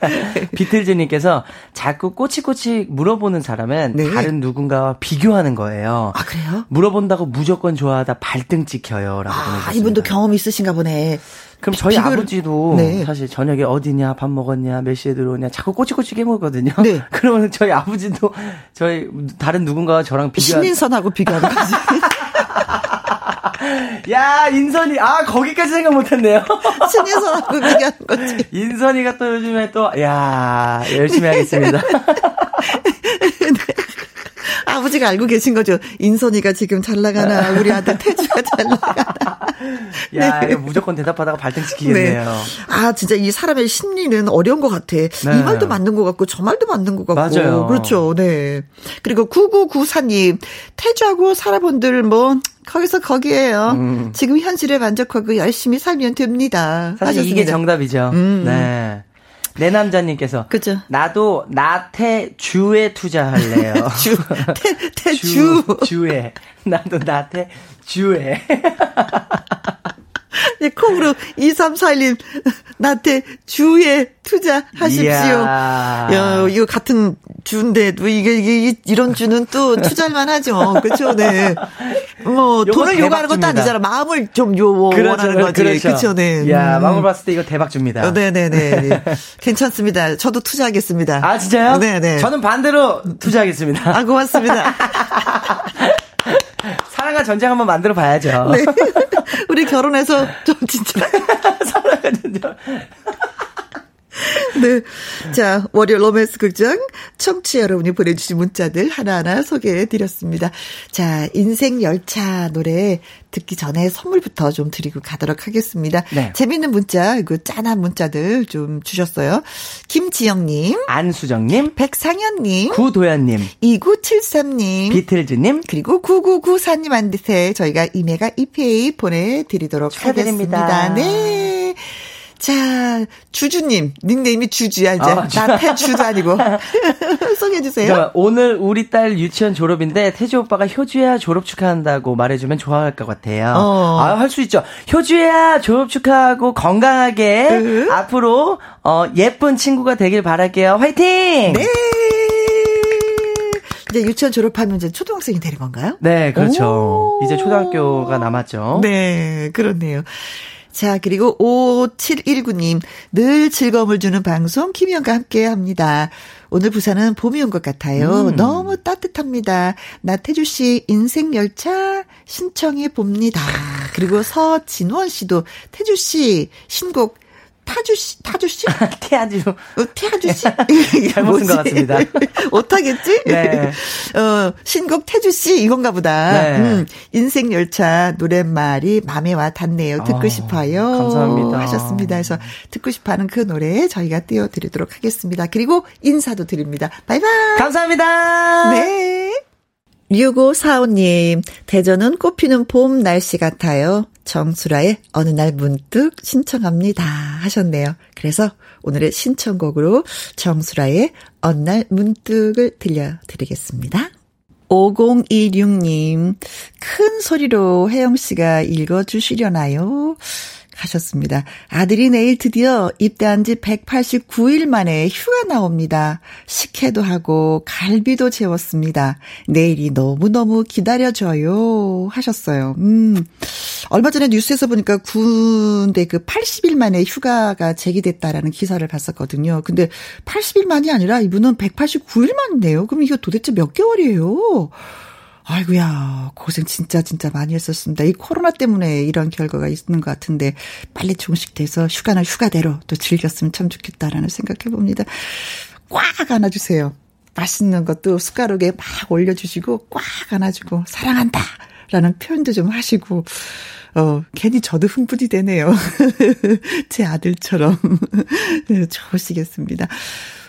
비틀즈님께서 자꾸 꼬치꼬치 물어보는 사람은 네. 다른 누군가와 비교하는 거예요. 아, 그래요? 물어본다고 무조건 좋아하다 발등 찍혀요라고 아, 보내주셨습니다. 이분도 경험이 있으신가 보네. 그럼 저희 비교를- 아버지도 네. 사실 저녁에 어디냐, 밥 먹었냐, 몇 시에 들어오냐, 자꾸 꼬치꼬치 깨물거든요. 네. 그러면 저희 아버지도 저희 다른 누군가와 저랑 비교. 신인선하고 비교하는 거지. 야 인선이 아 거기까지 생각 못했네요. 신인선하고 비교하는 거지. 인선이가 또 요즘에 또 야 열심히 하겠습니다. 아버지가 알고 계신 거죠. 인선이가 지금 잘 나가나, 우리 아들 태주가 잘 나가나. 야 네. 무조건 대답하다가 발등 찍히겠네요. 아, 진짜 이 사람의 심리는 어려운 것 같아. 이 말도 맞는 것 같고, 저 말도 맞는 것 같고. 맞아요. 그렇죠. 네. 그리고 9994님, 태주하고 살아본들 뭐, 거기서 거기에요. 음. 지금 현실에 만족하고 열심히 살면 됩니다. 사실 이게 하셨습니다. 정답이죠. 음. 네. 내 남자님께서 그죠. 나도 나태주에 투자할래요. 주, 태, 태주. 주에 나도 나태주에 네, 콩으로 2341님, 나한테 주에 투자하십시오. 이야. 야, 이거 같은 주인데도 이게, 이게, 이- 이런 주는 또 투자할만 하죠. 그쵸, 네. 뭐, 돈을 요구하는 것도 대박줍니다. 아니잖아. 마음을 좀 요, 원하는 거지. 그렇죠, 네. 야, 음. 마음을 봤을 때 이거 대박 줍니다. 어, 네네네. 네. 괜찮습니다. 저도 투자하겠습니다. 아, 진짜요? 네네. 저는 반대로 투자하겠습니다. 아, 고맙습니다. 사랑과 전쟁 한번 만들어 봐야죠. 네. 우리 결혼해서 좀 진짜. 사랑과 전쟁. 네. 자, 월요 로맨스 극장 청취 여러분이 보내주신 문자들 하나하나 소개해 드렸습니다. 자, 인생 열차 노래 듣기 전에 선물부터 좀 드리고 가도록 하겠습니다. 네. 재밌는 문자, 그 짠한 문자들 좀 주셨어요. 김지영님, 안수정님, 백상현님, 구도현님, 2973님, 비틀즈님, 그리고 9994님한테 저희가 이메가 EPA 보내드리도록 축하드립니다. 하겠습니다. 네. 자, 주주님, 닉네임이 주주야, 이제. 아, 주- 나 태주도 아니고. 소개해주세요. 오늘 우리 딸 유치원 졸업인데 태주 오빠가 효주야 졸업 축하한다고 말해주면 좋아할 것 같아요. 어. 아, 할 수 있죠. 효주야 졸업 축하하고 건강하게 으. 앞으로 어, 예쁜 친구가 되길 바랄게요. 화이팅! 네. 이제 유치원 졸업하면 이제 초등학생이 되는 건가요? 네, 그렇죠. 오. 이제 초등학교가 남았죠. 네, 그렇네요. 자, 그리고 5719님, 늘 즐거움을 주는 방송 김희영과 함께 합니다. 오늘 부산은 봄이 온 것 같아요. 음. 너무 따뜻합니다. 나태주 씨 인생 열차 신청해 봅니다. 그리고 서진원 씨도 태주 씨 신곡 타주 씨, 타주 씨? 태아주. 어, 태아주 씨? 잘못 쓴 것 같습니다. 오타겠지? 네. 어, 신곡 태주 씨 이건가 보다. 네. 음, 인생 열차 노랫말이 맘에 와 닿네요. 듣고 아, 싶어요. 감사합니다. 하셨습니다. 그래서 듣고 싶어 하는 그 노래 저희가 띄워드리도록 하겠습니다. 그리고 인사도 드립니다. 바이바이. 감사합니다. 네. 6545님, 대전은 꽃피는 봄 날씨 같아요. 정수라의 어느 날 문득 신청합니다. 하셨네요. 그래서 오늘의 신청곡으로 정수라의 어느 날 문득을 들려드리겠습니다. 5026님, 큰 소리로 혜영 씨가 읽어주시려나요? 하셨습니다. 아들이 내일 드디어 입대한 지 189일 만에 휴가 나옵니다. 식혜도 하고 갈비도 재웠습니다. 내일이 너무너무 기다려져요. 하셨어요. 음. 얼마 전에 뉴스에서 보니까 군대 그 80일 만에 휴가가 제기됐다라는 기사를 봤었거든요. 근데 80일 만이 아니라 이분은 189일 만이네요. 그럼 이거 도대체 몇 개월이에요? 아이고야, 고생 진짜 진짜 많이 했었습니다. 이 코로나 때문에 이런 결과가 있는 것 같은데 빨리 종식돼서 휴가는 휴가대로 또 즐겼으면 참 좋겠다라는 생각해 봅니다. 꽉 안아주세요. 맛있는 것도 숟가락에 막 올려주시고 꽉 안아주고 사랑한다. 라는 표현도 좀 하시고, 어, 괜히 저도 흥분이 되네요. 제 아들처럼. 네, 좋으시겠습니다.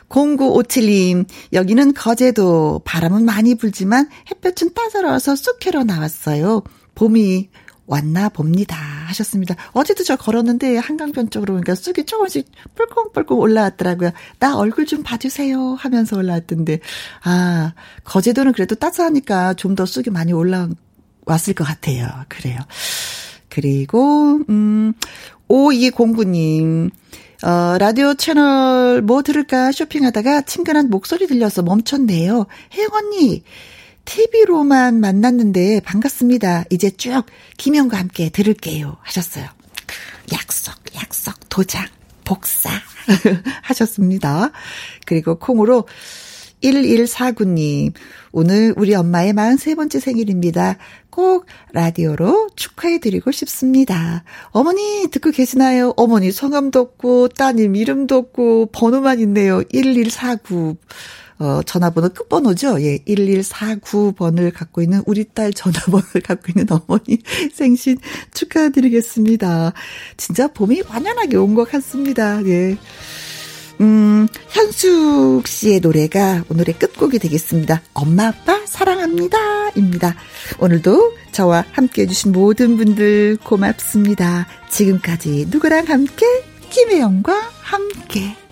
0957님, 여기는 거제도 바람은 많이 불지만 햇볕은 따사로워서 쑥 캐러 나왔어요. 봄이 왔나 봅니다. 하셨습니다. 어제도 저 걸었는데 한강변 쪽으로 그러니까 쑥이 조금씩 뿔끔뿔끔 올라왔더라고요. 나 얼굴 좀 봐주세요 하면서 올라왔던데 아 거제도는 그래도 따스하니까 좀 더 쑥이 많이 올라왔을 것 같아요. 그래요. 그리고 음 5209님 어, 라디오 채널 뭐 들을까 쇼핑하다가 친근한 목소리 들려서 멈췄네요. 혜영 언니, TV로만 만났는데 반갑습니다. 이제 쭉 김영과 함께 들을게요. 하셨어요. 약속, 약속, 도장, 복사 하셨습니다. 그리고 콩으로 1149님, 오늘 우리 엄마의 43번째 생일입니다. 꼭 라디오로 축하해드리고 싶습니다. 어머니, 듣고 계시나요? 어머니 성함도 없고, 따님 이름도 없고, 번호만 있네요. 1149. 어, 전화번호 끝번호죠. 예, 1149번을 갖고 있는 우리 딸 전화번호를 갖고 있는 어머니 생신 축하드리겠습니다. 진짜 봄이 완연하게 온 것 같습니다. 예. 음, 현숙 씨의 노래가 오늘의 끝곡이 되겠습니다. 엄마, 아빠, 사랑합니다. 입니다. 오늘도 저와 함께 해주신 모든 분들 고맙습니다. 지금까지 누구랑 함께? 김혜영과 함께.